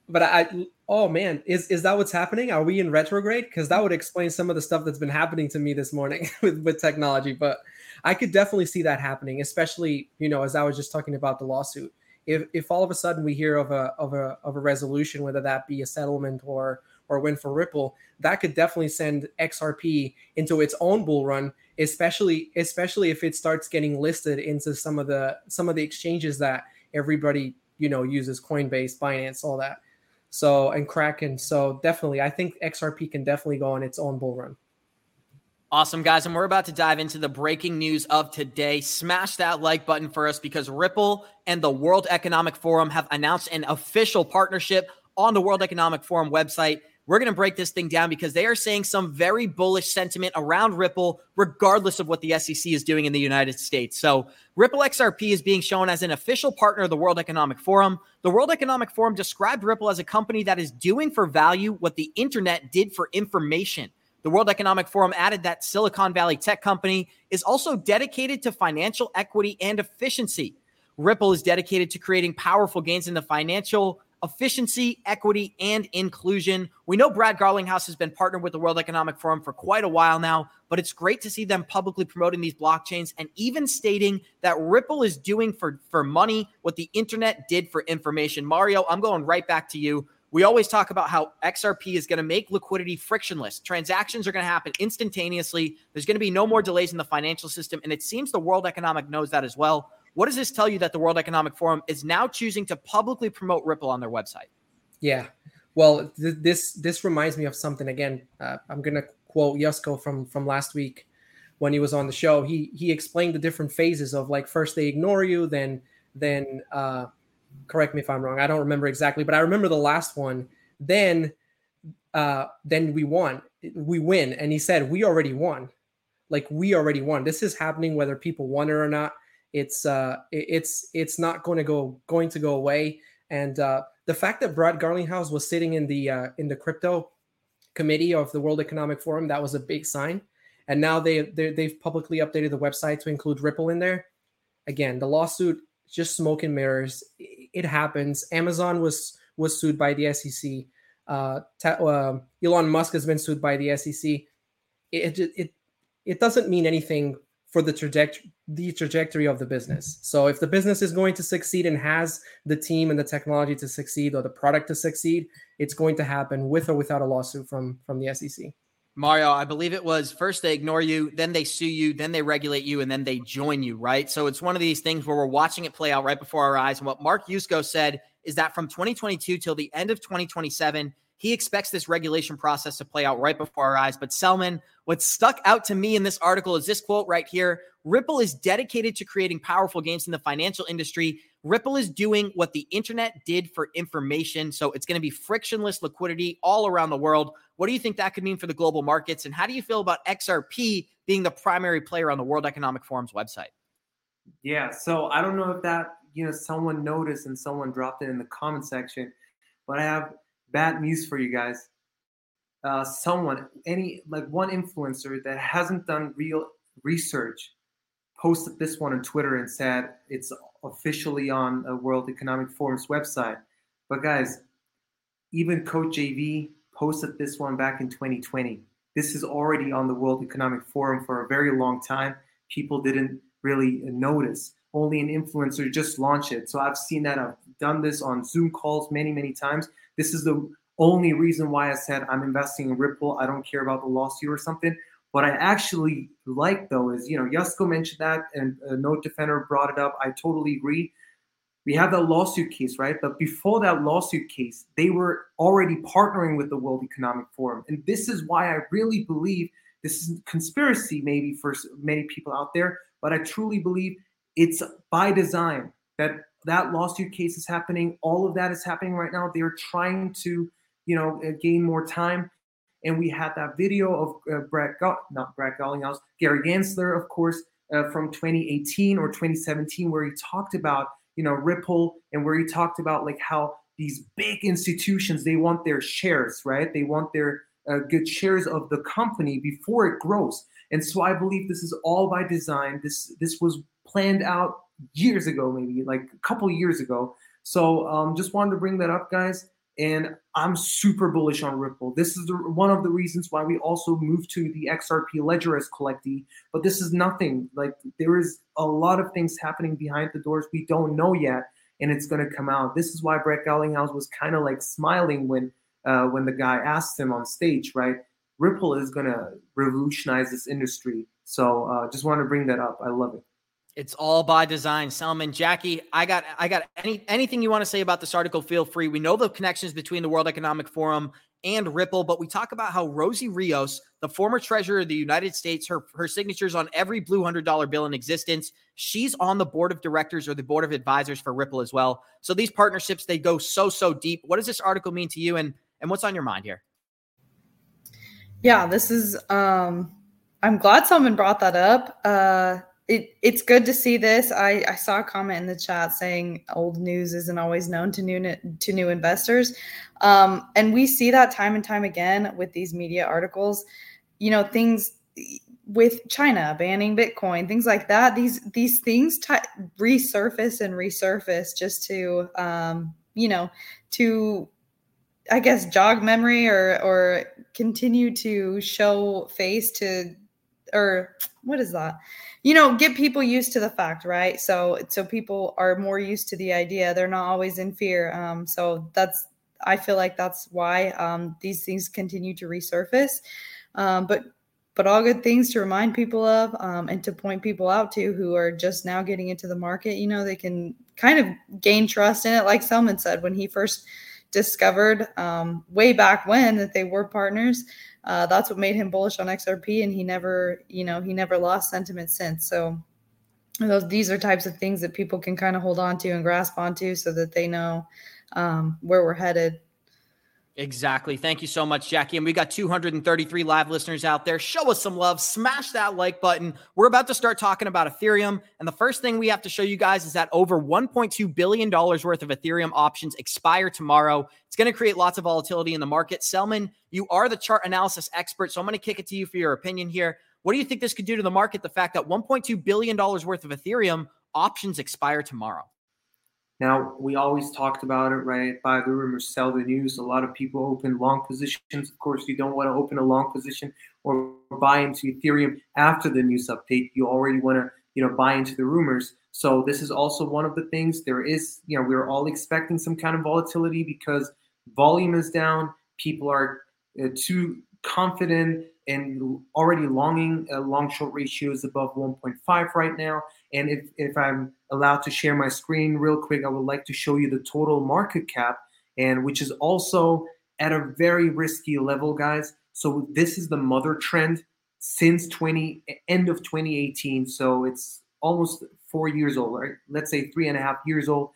But I oh man, is is that what's happening? Are we in retrograde? Because that would explain some of the stuff that's been happening to me this morning [LAUGHS] with, with technology. But I could definitely see that happening, especially, you know, as I was just talking about the lawsuit. If if all of a sudden we hear of a of a of a resolution, whether that be a settlement or or win for Ripple, that could definitely send XRP into its own bull run, especially especially if it starts getting listed into some of the some of the exchanges that everybody you know uses, Coinbase, Binance, all that. So and Kraken. So definitely, I think XRP can definitely go on its own bull run. Awesome, guys. And we're about to dive into the breaking news of today. Smash that like button for us because Ripple and the World Economic Forum have announced an official partnership on the World Economic Forum website. We're going to break this thing down because they are saying some very bullish sentiment around Ripple, regardless of what the SEC is doing in the United States. So, Ripple XRP is being shown as an official partner of the World Economic Forum. The World Economic Forum described Ripple as a company that is doing for value what the internet did for information. The World Economic Forum added that Silicon Valley tech company is also dedicated to financial equity and efficiency. Ripple is dedicated to creating powerful gains in the financial efficiency, equity, and inclusion. We know Brad Garlinghouse has been partnered with the World Economic Forum for quite a while now, but it's great to see them publicly promoting these blockchains and even stating that Ripple is doing for, for money what the internet did for information. Mario, I'm going right back to you. We always talk about how XRP is going to make liquidity frictionless. Transactions are going to happen instantaneously. There's going to be no more delays in the financial system. And it seems the World Economic knows that as well. What does this tell you that the World Economic Forum is now choosing to publicly promote Ripple on their website? Yeah. Well, th- this this reminds me of something again. Uh, I'm going to quote Yusko from from last week when he was on the show. He he explained the different phases of like first they ignore you, then then uh, correct me if I'm wrong. I don't remember exactly, but I remember the last one. Then, uh, then we won. We win, and he said we already won. Like we already won. This is happening whether people want it or not. It's uh, it's it's not going to go going to go away. And uh, the fact that Brad Garlinghouse was sitting in the uh, in the crypto committee of the World Economic Forum, that was a big sign. And now they they've publicly updated the website to include Ripple in there. Again, the lawsuit just smoke and mirrors. It happens. Amazon was was sued by the SEC. Uh, uh, Elon Musk has been sued by the SEC. It, it it it doesn't mean anything for the trajectory the trajectory of the business. So if the business is going to succeed and has the team and the technology to succeed or the product to succeed, it's going to happen with or without a lawsuit from from the SEC. Mario, I believe it was first they ignore you, then they sue you, then they regulate you, and then they join you, right? So it's one of these things where we're watching it play out right before our eyes. And what Mark Yusko said is that from 2022 till the end of 2027, he expects this regulation process to play out right before our eyes. But Selman, what stuck out to me in this article is this quote right here Ripple is dedicated to creating powerful gains in the financial industry. Ripple is doing what the internet did for information. So it's going to be frictionless liquidity all around the world. What do you think that could mean for the global markets? And how do you feel about XRP being the primary player on the World Economic Forum's website? Yeah, so I don't know if that, you know, someone noticed and someone dropped it in the comment section, but I have bad news for you guys. Uh, someone, any like one influencer that hasn't done real research, posted this one on Twitter and said it's officially on a World Economic Forum's website. But guys, even Coach JV posted this one back in 2020. This is already on the World Economic Forum for a very long time. People didn't really notice. Only an influencer just launched it. So I've seen that. I've done this on Zoom calls many, many times. This is the only reason why I said I'm investing in Ripple. I don't care about the lawsuit or something. What I actually like though is, you know, Yusko mentioned that and uh, Node Defender brought it up. I totally agree. We have that lawsuit case, right? But before that lawsuit case, they were already partnering with the World Economic Forum. And this is why I really believe this is conspiracy, maybe for many people out there, but I truly believe it's by design that that lawsuit case is happening. All of that is happening right now. They're trying to, you know, uh, gain more time. And we had that video of uh, Brett, Go- not Brett Garlinghouse, Gary Gensler, of course, uh, from 2018 or 2017, where he talked about, you know, Ripple and where he talked about like how these big institutions they want their shares, right? They want their uh, good shares of the company before it grows. And so I believe this is all by design. This this was planned out years ago, maybe like a couple years ago. So um, just wanted to bring that up, guys. And I'm super bullish on Ripple. This is the, one of the reasons why we also moved to the XRP ledger as collectee. But this is nothing. Like there is a lot of things happening behind the doors we don't know yet, and it's going to come out. This is why Brett Garlinghouse was kind of like smiling when uh, when the guy asked him on stage, right? Ripple is going to revolutionize this industry. So uh, just want to bring that up. I love it. It's all by design. Selman, Jackie, I got I got any anything you want to say about this article, feel free. We know the connections between the World Economic Forum and Ripple, but we talk about how Rosie Rios, the former treasurer of the United States, her her signatures on every blue hundred dollar bill in existence. She's on the board of directors or the board of advisors for Ripple as well. So these partnerships they go so so deep. What does this article mean to you, and and what's on your mind here? Yeah, this is. um I'm glad someone brought that up. Uh, it, it's good to see this. I, I saw a comment in the chat saying old news isn't always known to new to new investors, um, and we see that time and time again with these media articles. You know, things with China banning Bitcoin, things like that. These these things t- resurface and resurface just to um, you know to I guess jog memory or or continue to show face to or what is that? You know, get people used to the fact, right? So so people are more used to the idea. They're not always in fear. Um, so that's I feel like that's why um, these things continue to resurface. Um, but but all good things to remind people of um, and to point people out to who are just now getting into the market. You know, they can kind of gain trust in it, like Selman said when he first discovered um, way back when that they were partners. Uh, that's what made him bullish on XRP, and he never, you know, he never lost sentiment since. So those these are types of things that people can kind of hold on to and grasp onto, so that they know um, where we're headed. Exactly. Thank you so much, Jackie. And we got 233 live listeners out there. Show us some love. Smash that like button. We're about to start talking about Ethereum. And the first thing we have to show you guys is that over $1.2 billion worth of Ethereum options expire tomorrow. It's going to create lots of volatility in the market. Selman, you are the chart analysis expert. So I'm going to kick it to you for your opinion here. What do you think this could do to the market? The fact that $1.2 billion worth of Ethereum options expire tomorrow. Now, we always talked about it, right? Buy the rumors, sell the news. A lot of people open long positions. Of course, you don't want to open a long position or buy into Ethereum after the news update. You already want to, you know, buy into the rumors. So this is also one of the things. There is, you know, we're all expecting some kind of volatility because volume is down. People are uh, too confident and already longing. Uh, long short ratio is above 1.5 right now. And if, if I'm allowed to share my screen real quick, I would like to show you the total market cap, and which is also at a very risky level, guys. So this is the mother trend since 20 end of 2018. So it's almost four years old, right? Let's say three and a half years old.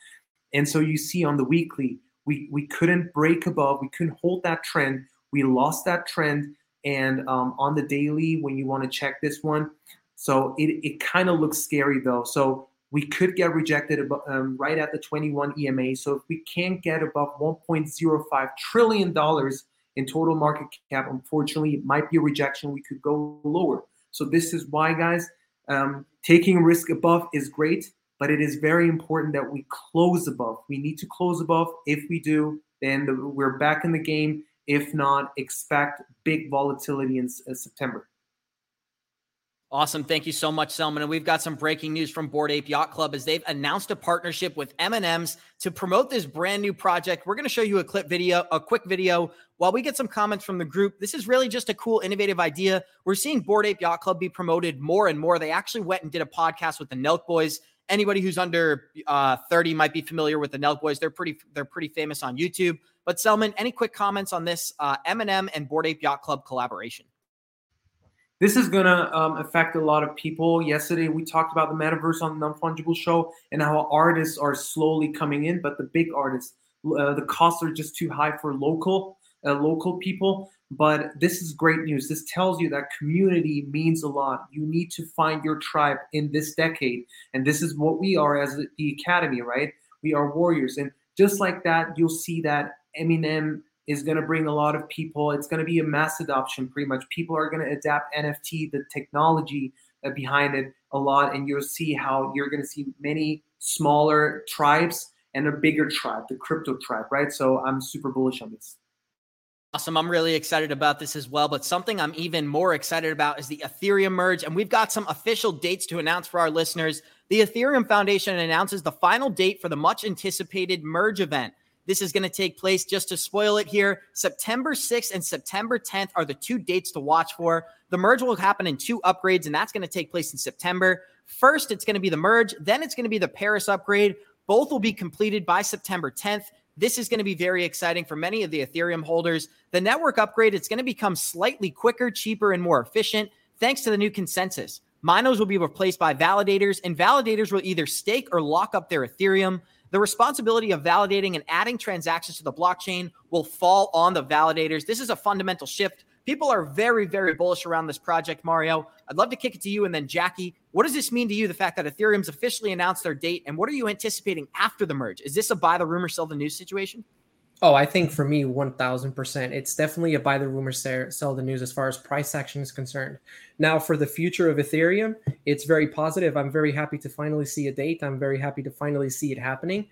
And so you see on the weekly, we we couldn't break above, we couldn't hold that trend. We lost that trend. And um, on the daily, when you want to check this one, so it, it kind of looks scary though. So we could get rejected um, right at the 21 EMA. So if we can't get above 1.05 trillion dollars in total market cap, unfortunately, it might be a rejection. We could go lower. So this is why, guys, um, taking risk above is great, but it is very important that we close above. We need to close above. If we do, then the, we're back in the game. If not, expect big volatility in uh, September. Awesome. Thank you so much, Selman. And we've got some breaking news from Bored Ape Yacht Club as they've announced a partnership with M&M's to promote this brand new project. We're going to show you a clip video, a quick video while we get some comments from the group. This is really just a cool, innovative idea. We're seeing Bored Ape Yacht Club be promoted more and more. They actually went and did a podcast with the Nelk Boys. Anybody who's under uh, 30 might be familiar with the Nelk Boys. They're pretty, they're pretty famous on YouTube. But Selman, any quick comments on this uh, M&M and Bored Ape Yacht Club collaboration? This is gonna um, affect a lot of people. Yesterday we talked about the metaverse on the non-fungible show and how artists are slowly coming in, but the big artists, uh, the costs are just too high for local uh, local people. But this is great news. This tells you that community means a lot. You need to find your tribe in this decade, and this is what we are as the academy, right? We are warriors, and just like that, you'll see that M&M is going to bring a lot of people. It's going to be a mass adoption, pretty much. People are going to adapt NFT, the technology uh, behind it, a lot, and you'll see how you're going to see many smaller tribes and a bigger tribe, the crypto tribe, right? So I'm super bullish on this. Awesome. I'm really excited about this as well. But something I'm even more excited about is the Ethereum merge. And we've got some official dates to announce for our listeners. The Ethereum Foundation announces the final date for the much anticipated merge event. This is going to take place just to spoil it here. September 6th and September 10th are the two dates to watch for. The merge will happen in two upgrades, and that's going to take place in September. First, it's going to be the merge, then it's going to be the Paris upgrade. Both will be completed by September 10th. This is going to be very exciting for many of the Ethereum holders. The network upgrade, it's going to become slightly quicker, cheaper, and more efficient thanks to the new consensus. Miners will be replaced by validators, and validators will either stake or lock up their Ethereum. The responsibility of validating and adding transactions to the blockchain will fall on the validators. This is a fundamental shift. People are very, very bullish around this project, Mario. I'd love to kick it to you and then Jackie. What does this mean to you, the fact that Ethereum's officially announced their date, and what are you anticipating after the merge? Is this a buy the rumor, sell the news situation? Oh, I think for me, 1000%. It's definitely a buy the rumor, sell the news as far as price action is concerned. Now, for the future of Ethereum, it's very positive. I'm very happy to finally see a date. I'm very happy to finally see it happening.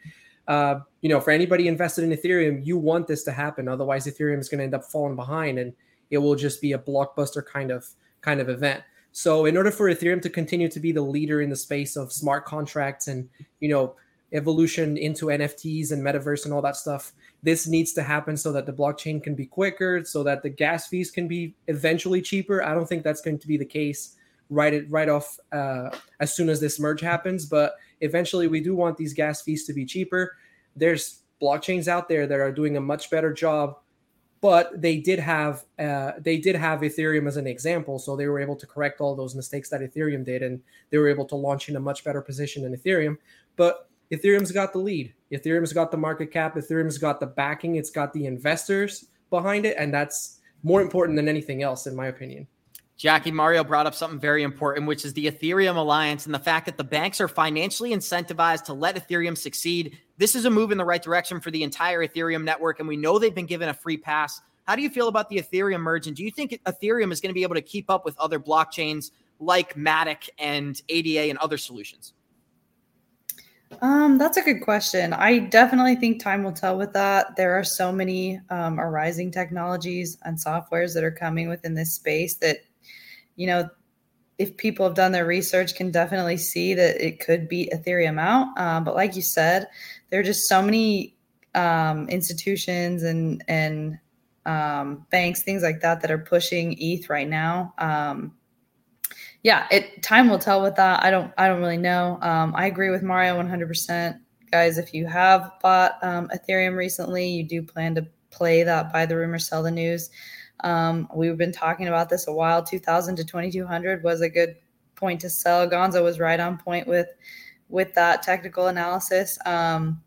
Uh, you know, for anybody invested in Ethereum, you want this to happen. Otherwise, Ethereum is going to end up falling behind and it will just be a blockbuster kind of kind of event. So, in order for Ethereum to continue to be the leader in the space of smart contracts and, you know, evolution into NFTs and metaverse and all that stuff, this needs to happen so that the blockchain can be quicker, so that the gas fees can be eventually cheaper. I don't think that's going to be the case right right off uh, as soon as this merge happens, but eventually we do want these gas fees to be cheaper. There's blockchains out there that are doing a much better job, but they did have uh, they did have Ethereum as an example, so they were able to correct all those mistakes that Ethereum did, and they were able to launch in a much better position than Ethereum. But Ethereum's got the lead. Ethereum's got the market cap. Ethereum's got the backing. It's got the investors behind it. And that's more important than anything else, in my opinion. Jackie Mario brought up something very important, which is the Ethereum Alliance and the fact that the banks are financially incentivized to let Ethereum succeed. This is a move in the right direction for the entire Ethereum network, and we know they've been given a free pass. How do you feel about the Ethereum merge? And do you think Ethereum is going to be able to keep up with other blockchains like Matic and ADA and other solutions? Um, that's a good question. I definitely think time will tell with that. There are so many um, arising technologies and softwares that are coming within this space that, you know, if people have done their research, can definitely see that it could beat Ethereum out. Um, but like you said, there are just so many um, institutions and and um, banks, things like that, that are pushing ETH right now. Um, yeah, it time will tell with that. I don't I don't really know. Um, I agree with Mario 100%. Guys, if you have bought um, Ethereum recently, you do plan to play that buy the rumor, sell the news. Um, we've been talking about this a while. 2000 to 2200 was a good point to sell. Gonzo was right on point with with that technical analysis. Um,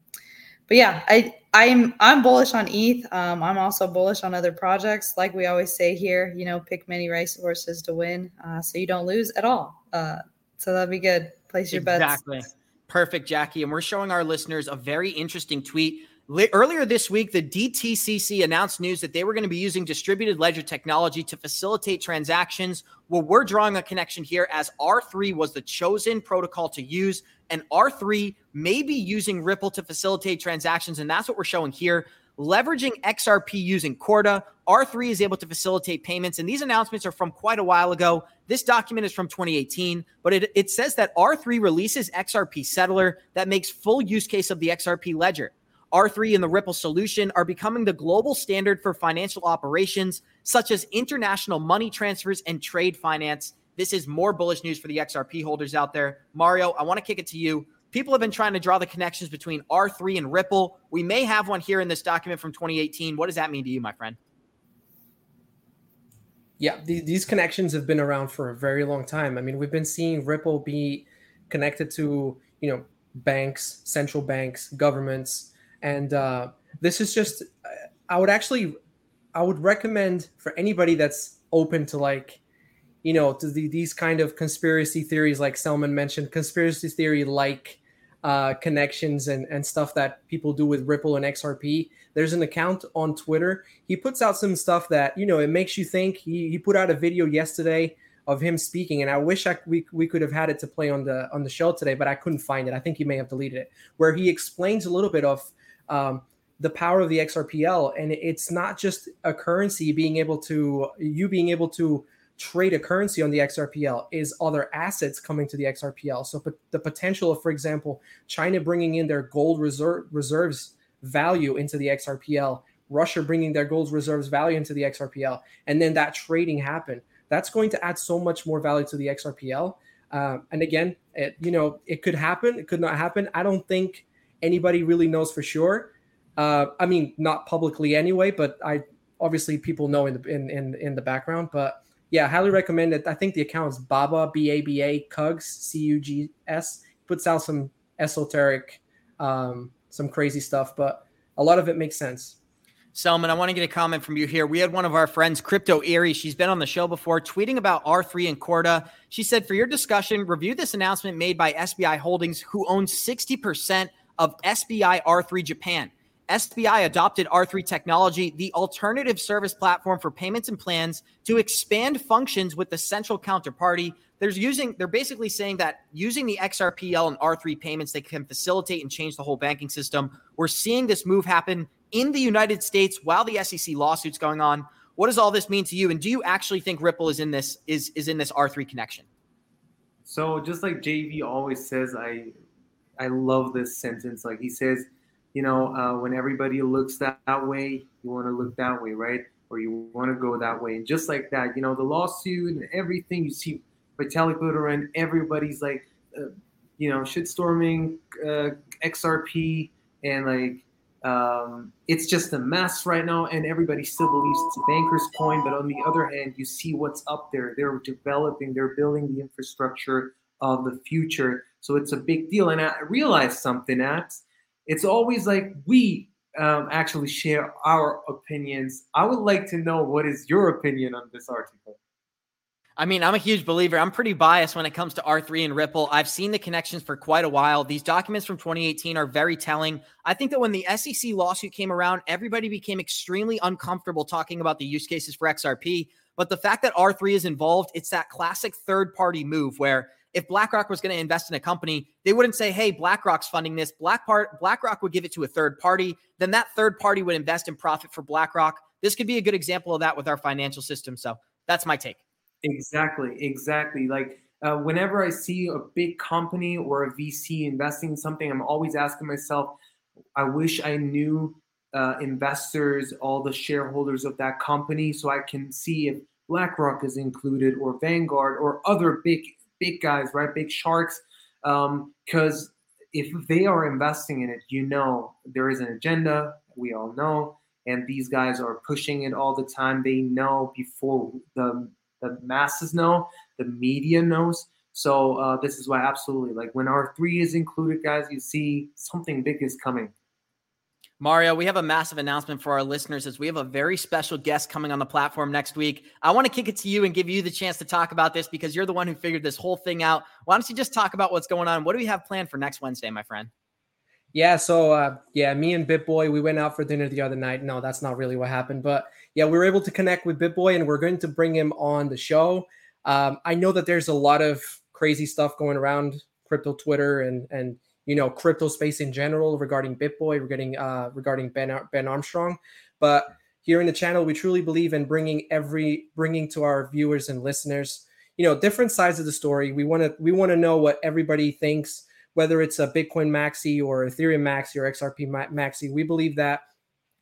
but yeah, I I'm I'm bullish on ETH. Um, I'm also bullish on other projects. Like we always say here, you know, pick many racehorses to win, uh, so you don't lose at all. Uh, so that'd be good. Place your exactly. bets. Exactly. Perfect, Jackie. And we're showing our listeners a very interesting tweet. Earlier this week, the DTCC announced news that they were going to be using distributed ledger technology to facilitate transactions. Well, we're drawing a connection here as R3 was the chosen protocol to use and R3 may be using Ripple to facilitate transactions. And that's what we're showing here. Leveraging XRP using Corda, R3 is able to facilitate payments. And these announcements are from quite a while ago. This document is from 2018, but it, it says that R3 releases XRP settler that makes full use case of the XRP ledger. R3 and the Ripple solution are becoming the global standard for financial operations, such as international money transfers and trade finance. This is more bullish news for the XRP holders out there. Mario, I want to kick it to you. People have been trying to draw the connections between R3 and Ripple. We may have one here in this document from 2018. What does that mean to you, my friend? Yeah, these connections have been around for a very long time. I mean, we've been seeing Ripple be connected to, you know, banks, central banks, governments, and uh, this is just. I would actually, I would recommend for anybody that's open to like, you know, to the, these kind of conspiracy theories, like Selman mentioned, conspiracy theory like uh, connections and, and stuff that people do with Ripple and XRP. There's an account on Twitter. He puts out some stuff that, you know, it makes you think. He, he put out a video yesterday of him speaking, and I wish I, we, we could have had it to play on the on the show today, but I couldn't find it. I think he may have deleted it, where he explains a little bit of um, the power of the XRPL, and it's not just a currency being able to you being able to trade a currency on the XRPL is other assets coming to the XRPL. So the potential of, for example, China bringing in their gold reserve reserves value into the XRPL, Russia bringing their gold reserves value into the XRPL, and then that trading happen. That's going to add so much more value to the XRPL. Uh, and again, it, you know, it could happen, it could not happen. I don't think anybody really knows for sure. Uh, I mean, not publicly anyway, but I obviously people know in the in in, in the background. But yeah, highly recommend it. I think the account is Baba B A B A Cugs C U G S. Puts out some esoteric, um, some crazy stuff, but a lot of it makes sense. Selman, I want to get a comment from you here. We had one of our friends, Crypto Erie. She's been on the show before, tweeting about R3 and Corda. She said, For your discussion, review this announcement made by SBI Holdings, who owns 60% of SBI R3 Japan. SBI adopted R3 technology, the alternative service platform for payments and plans, to expand functions with the central counterparty. They're using they're basically saying that using the XRPL and R3 payments, they can facilitate and change the whole banking system. We're seeing this move happen in the United States while the SEC lawsuit's going on. What does all this mean to you? And do you actually think Ripple is in this is is in this R3 connection? So just like JV always says, I I love this sentence. Like he says, you know, uh, when everybody looks that, that way, you want to look that way, right? Or you want to go that way. And just like that, you know, the lawsuit and everything, you see Vitalik Buterin, everybody's like, uh, you know, shitstorming uh, XRP and like, um, it's just a mess right now, and everybody still believes it's a banker's coin. But on the other hand, you see what's up there. They're developing, they're building the infrastructure of the future. So it's a big deal. And I realized something at it's always like we um, actually share our opinions. I would like to know what is your opinion on this article. I mean, I'm a huge believer. I'm pretty biased when it comes to R3 and Ripple. I've seen the connections for quite a while. These documents from 2018 are very telling. I think that when the SEC lawsuit came around, everybody became extremely uncomfortable talking about the use cases for XRP. But the fact that R3 is involved, it's that classic third party move where if BlackRock was going to invest in a company, they wouldn't say, "Hey, BlackRock's funding this." Black part BlackRock would give it to a third party. Then that third party would invest in profit for BlackRock. This could be a good example of that with our financial system. So that's my take. Exactly, exactly. Like uh, whenever I see a big company or a VC investing in something, I'm always asking myself, I wish I knew uh, investors, all the shareholders of that company, so I can see if BlackRock is included or Vanguard or other big big guys, right? Big sharks. Because um, if they are investing in it, you know there is an agenda. We all know, and these guys are pushing it all the time. They know before the the masses know, the media knows. So uh, this is why absolutely like when R three is included, guys, you see something big is coming. Mario, we have a massive announcement for our listeners as we have a very special guest coming on the platform next week. I want to kick it to you and give you the chance to talk about this because you're the one who figured this whole thing out. Why don't you just talk about what's going on? What do we have planned for next Wednesday, my friend? Yeah, so uh, yeah, me and BitBoy, we went out for dinner the other night. No, that's not really what happened, but yeah, we were able to connect with BitBoy, and we're going to bring him on the show. Um, I know that there's a lot of crazy stuff going around crypto Twitter and and you know crypto space in general regarding BitBoy, regarding uh, regarding Ben Ben Armstrong. But here in the channel, we truly believe in bringing every bringing to our viewers and listeners, you know different sides of the story. We want to we want to know what everybody thinks, whether it's a Bitcoin maxi or Ethereum maxi or XRP maxi. We believe that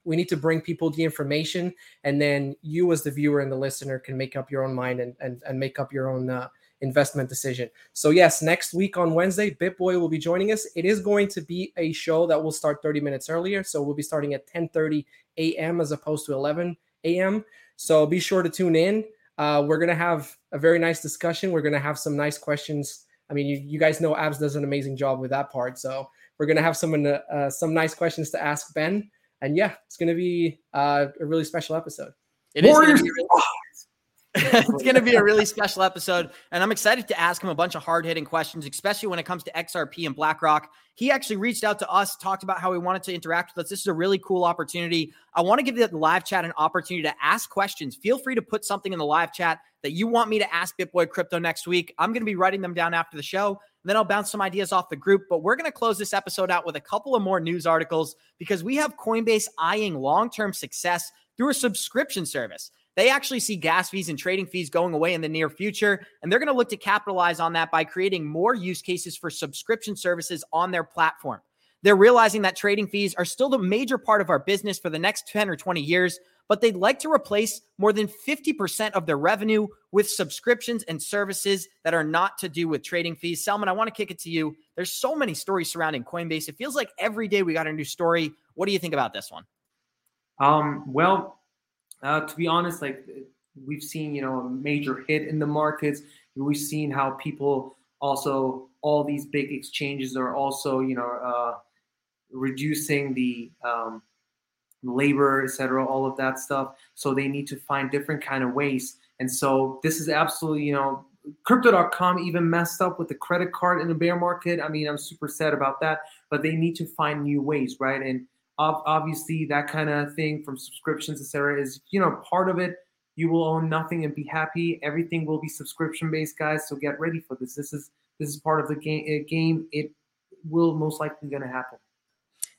we need to bring people the information, and then you as the viewer and the listener can make up your own mind and and, and make up your own. Uh, investment decision. So yes, next week on Wednesday, BitBoy will be joining us. It is going to be a show that will start 30 minutes earlier, so we'll be starting at 10:30 a.m. as opposed to 11 a.m. So be sure to tune in. Uh, we're gonna have a very nice discussion. We're gonna have some nice questions. I mean, you, you guys know Abs does an amazing job with that part, so we're gonna have some uh, some nice questions to ask Ben. And yeah, it's gonna be uh, a really special episode. It Warriors. is [LAUGHS] it's going to be a really [LAUGHS] special episode. And I'm excited to ask him a bunch of hard hitting questions, especially when it comes to XRP and BlackRock. He actually reached out to us, talked about how he wanted to interact with us. This is a really cool opportunity. I want to give the live chat an opportunity to ask questions. Feel free to put something in the live chat that you want me to ask BitBoy Crypto next week. I'm going to be writing them down after the show. And then I'll bounce some ideas off the group. But we're going to close this episode out with a couple of more news articles because we have Coinbase eyeing long term success through a subscription service. They actually see gas fees and trading fees going away in the near future, and they're going to look to capitalize on that by creating more use cases for subscription services on their platform. They're realizing that trading fees are still the major part of our business for the next 10 or 20 years, but they'd like to replace more than 50% of their revenue with subscriptions and services that are not to do with trading fees. Selman, I want to kick it to you. There's so many stories surrounding Coinbase. It feels like every day we got a new story. What do you think about this one? Um, well, uh, to be honest, like we've seen, you know, a major hit in the markets. We've seen how people also all these big exchanges are also, you know, uh, reducing the um, labor, etc., all of that stuff. So they need to find different kind of ways. And so this is absolutely, you know, crypto.com even messed up with the credit card in the bear market. I mean, I'm super sad about that, but they need to find new ways, right? And obviously that kind of thing from subscriptions etc is you know part of it. You will own nothing and be happy. Everything will be subscription based guys so get ready for this. This is this is part of the game uh, game. It will most likely going to happen.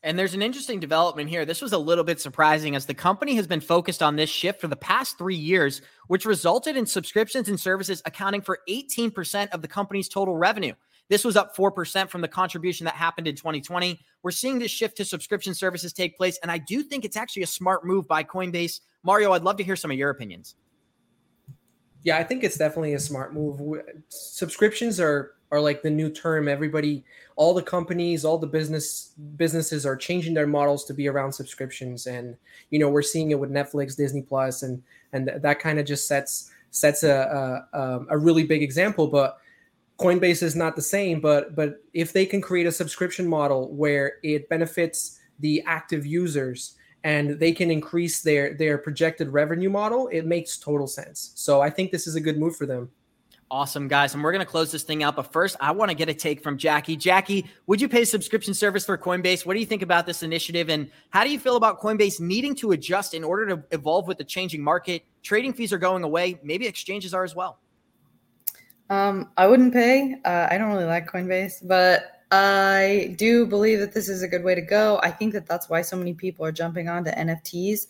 And there's an interesting development here. This was a little bit surprising as the company has been focused on this shift for the past three years, which resulted in subscriptions and services accounting for 18% of the company's total revenue. This was up 4% from the contribution that happened in 2020. We're seeing this shift to subscription services take place. And I do think it's actually a smart move by Coinbase. Mario, I'd love to hear some of your opinions. Yeah, I think it's definitely a smart move. Subscriptions are are like the new term. Everybody, all the companies, all the business businesses are changing their models to be around subscriptions, and you know we're seeing it with Netflix, Disney Plus, and and that kind of just sets sets a, a a really big example. But Coinbase is not the same, but but if they can create a subscription model where it benefits the active users and they can increase their their projected revenue model, it makes total sense. So I think this is a good move for them. Awesome, guys. And we're going to close this thing out. But first, I want to get a take from Jackie. Jackie, would you pay subscription service for Coinbase? What do you think about this initiative? And how do you feel about Coinbase needing to adjust in order to evolve with the changing market? Trading fees are going away. Maybe exchanges are as well. Um, I wouldn't pay. Uh, I don't really like Coinbase, but I do believe that this is a good way to go. I think that that's why so many people are jumping onto NFTs.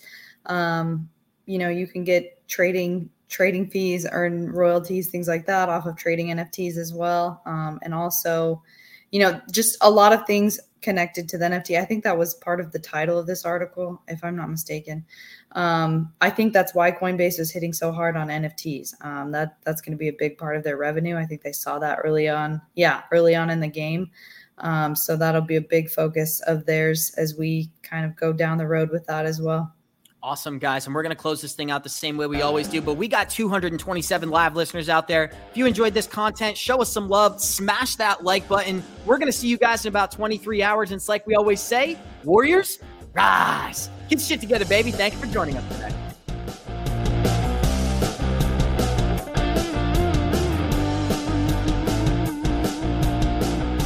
Um, you know, you can get trading trading fees, earn royalties, things like that off of trading NFTs as well, um, and also, you know, just a lot of things connected to the NFT. I think that was part of the title of this article, if I'm not mistaken. Um, I think that's why Coinbase is hitting so hard on NFTs. Um, that that's going to be a big part of their revenue. I think they saw that early on. Yeah, early on in the game. Um, so that'll be a big focus of theirs as we kind of go down the road with that as well. Awesome, guys. And we're going to close this thing out the same way we always do. But we got 227 live listeners out there. If you enjoyed this content, show us some love, smash that like button. We're going to see you guys in about 23 hours. And it's like we always say Warriors, rise. Get shit together, baby. Thank you for joining us today.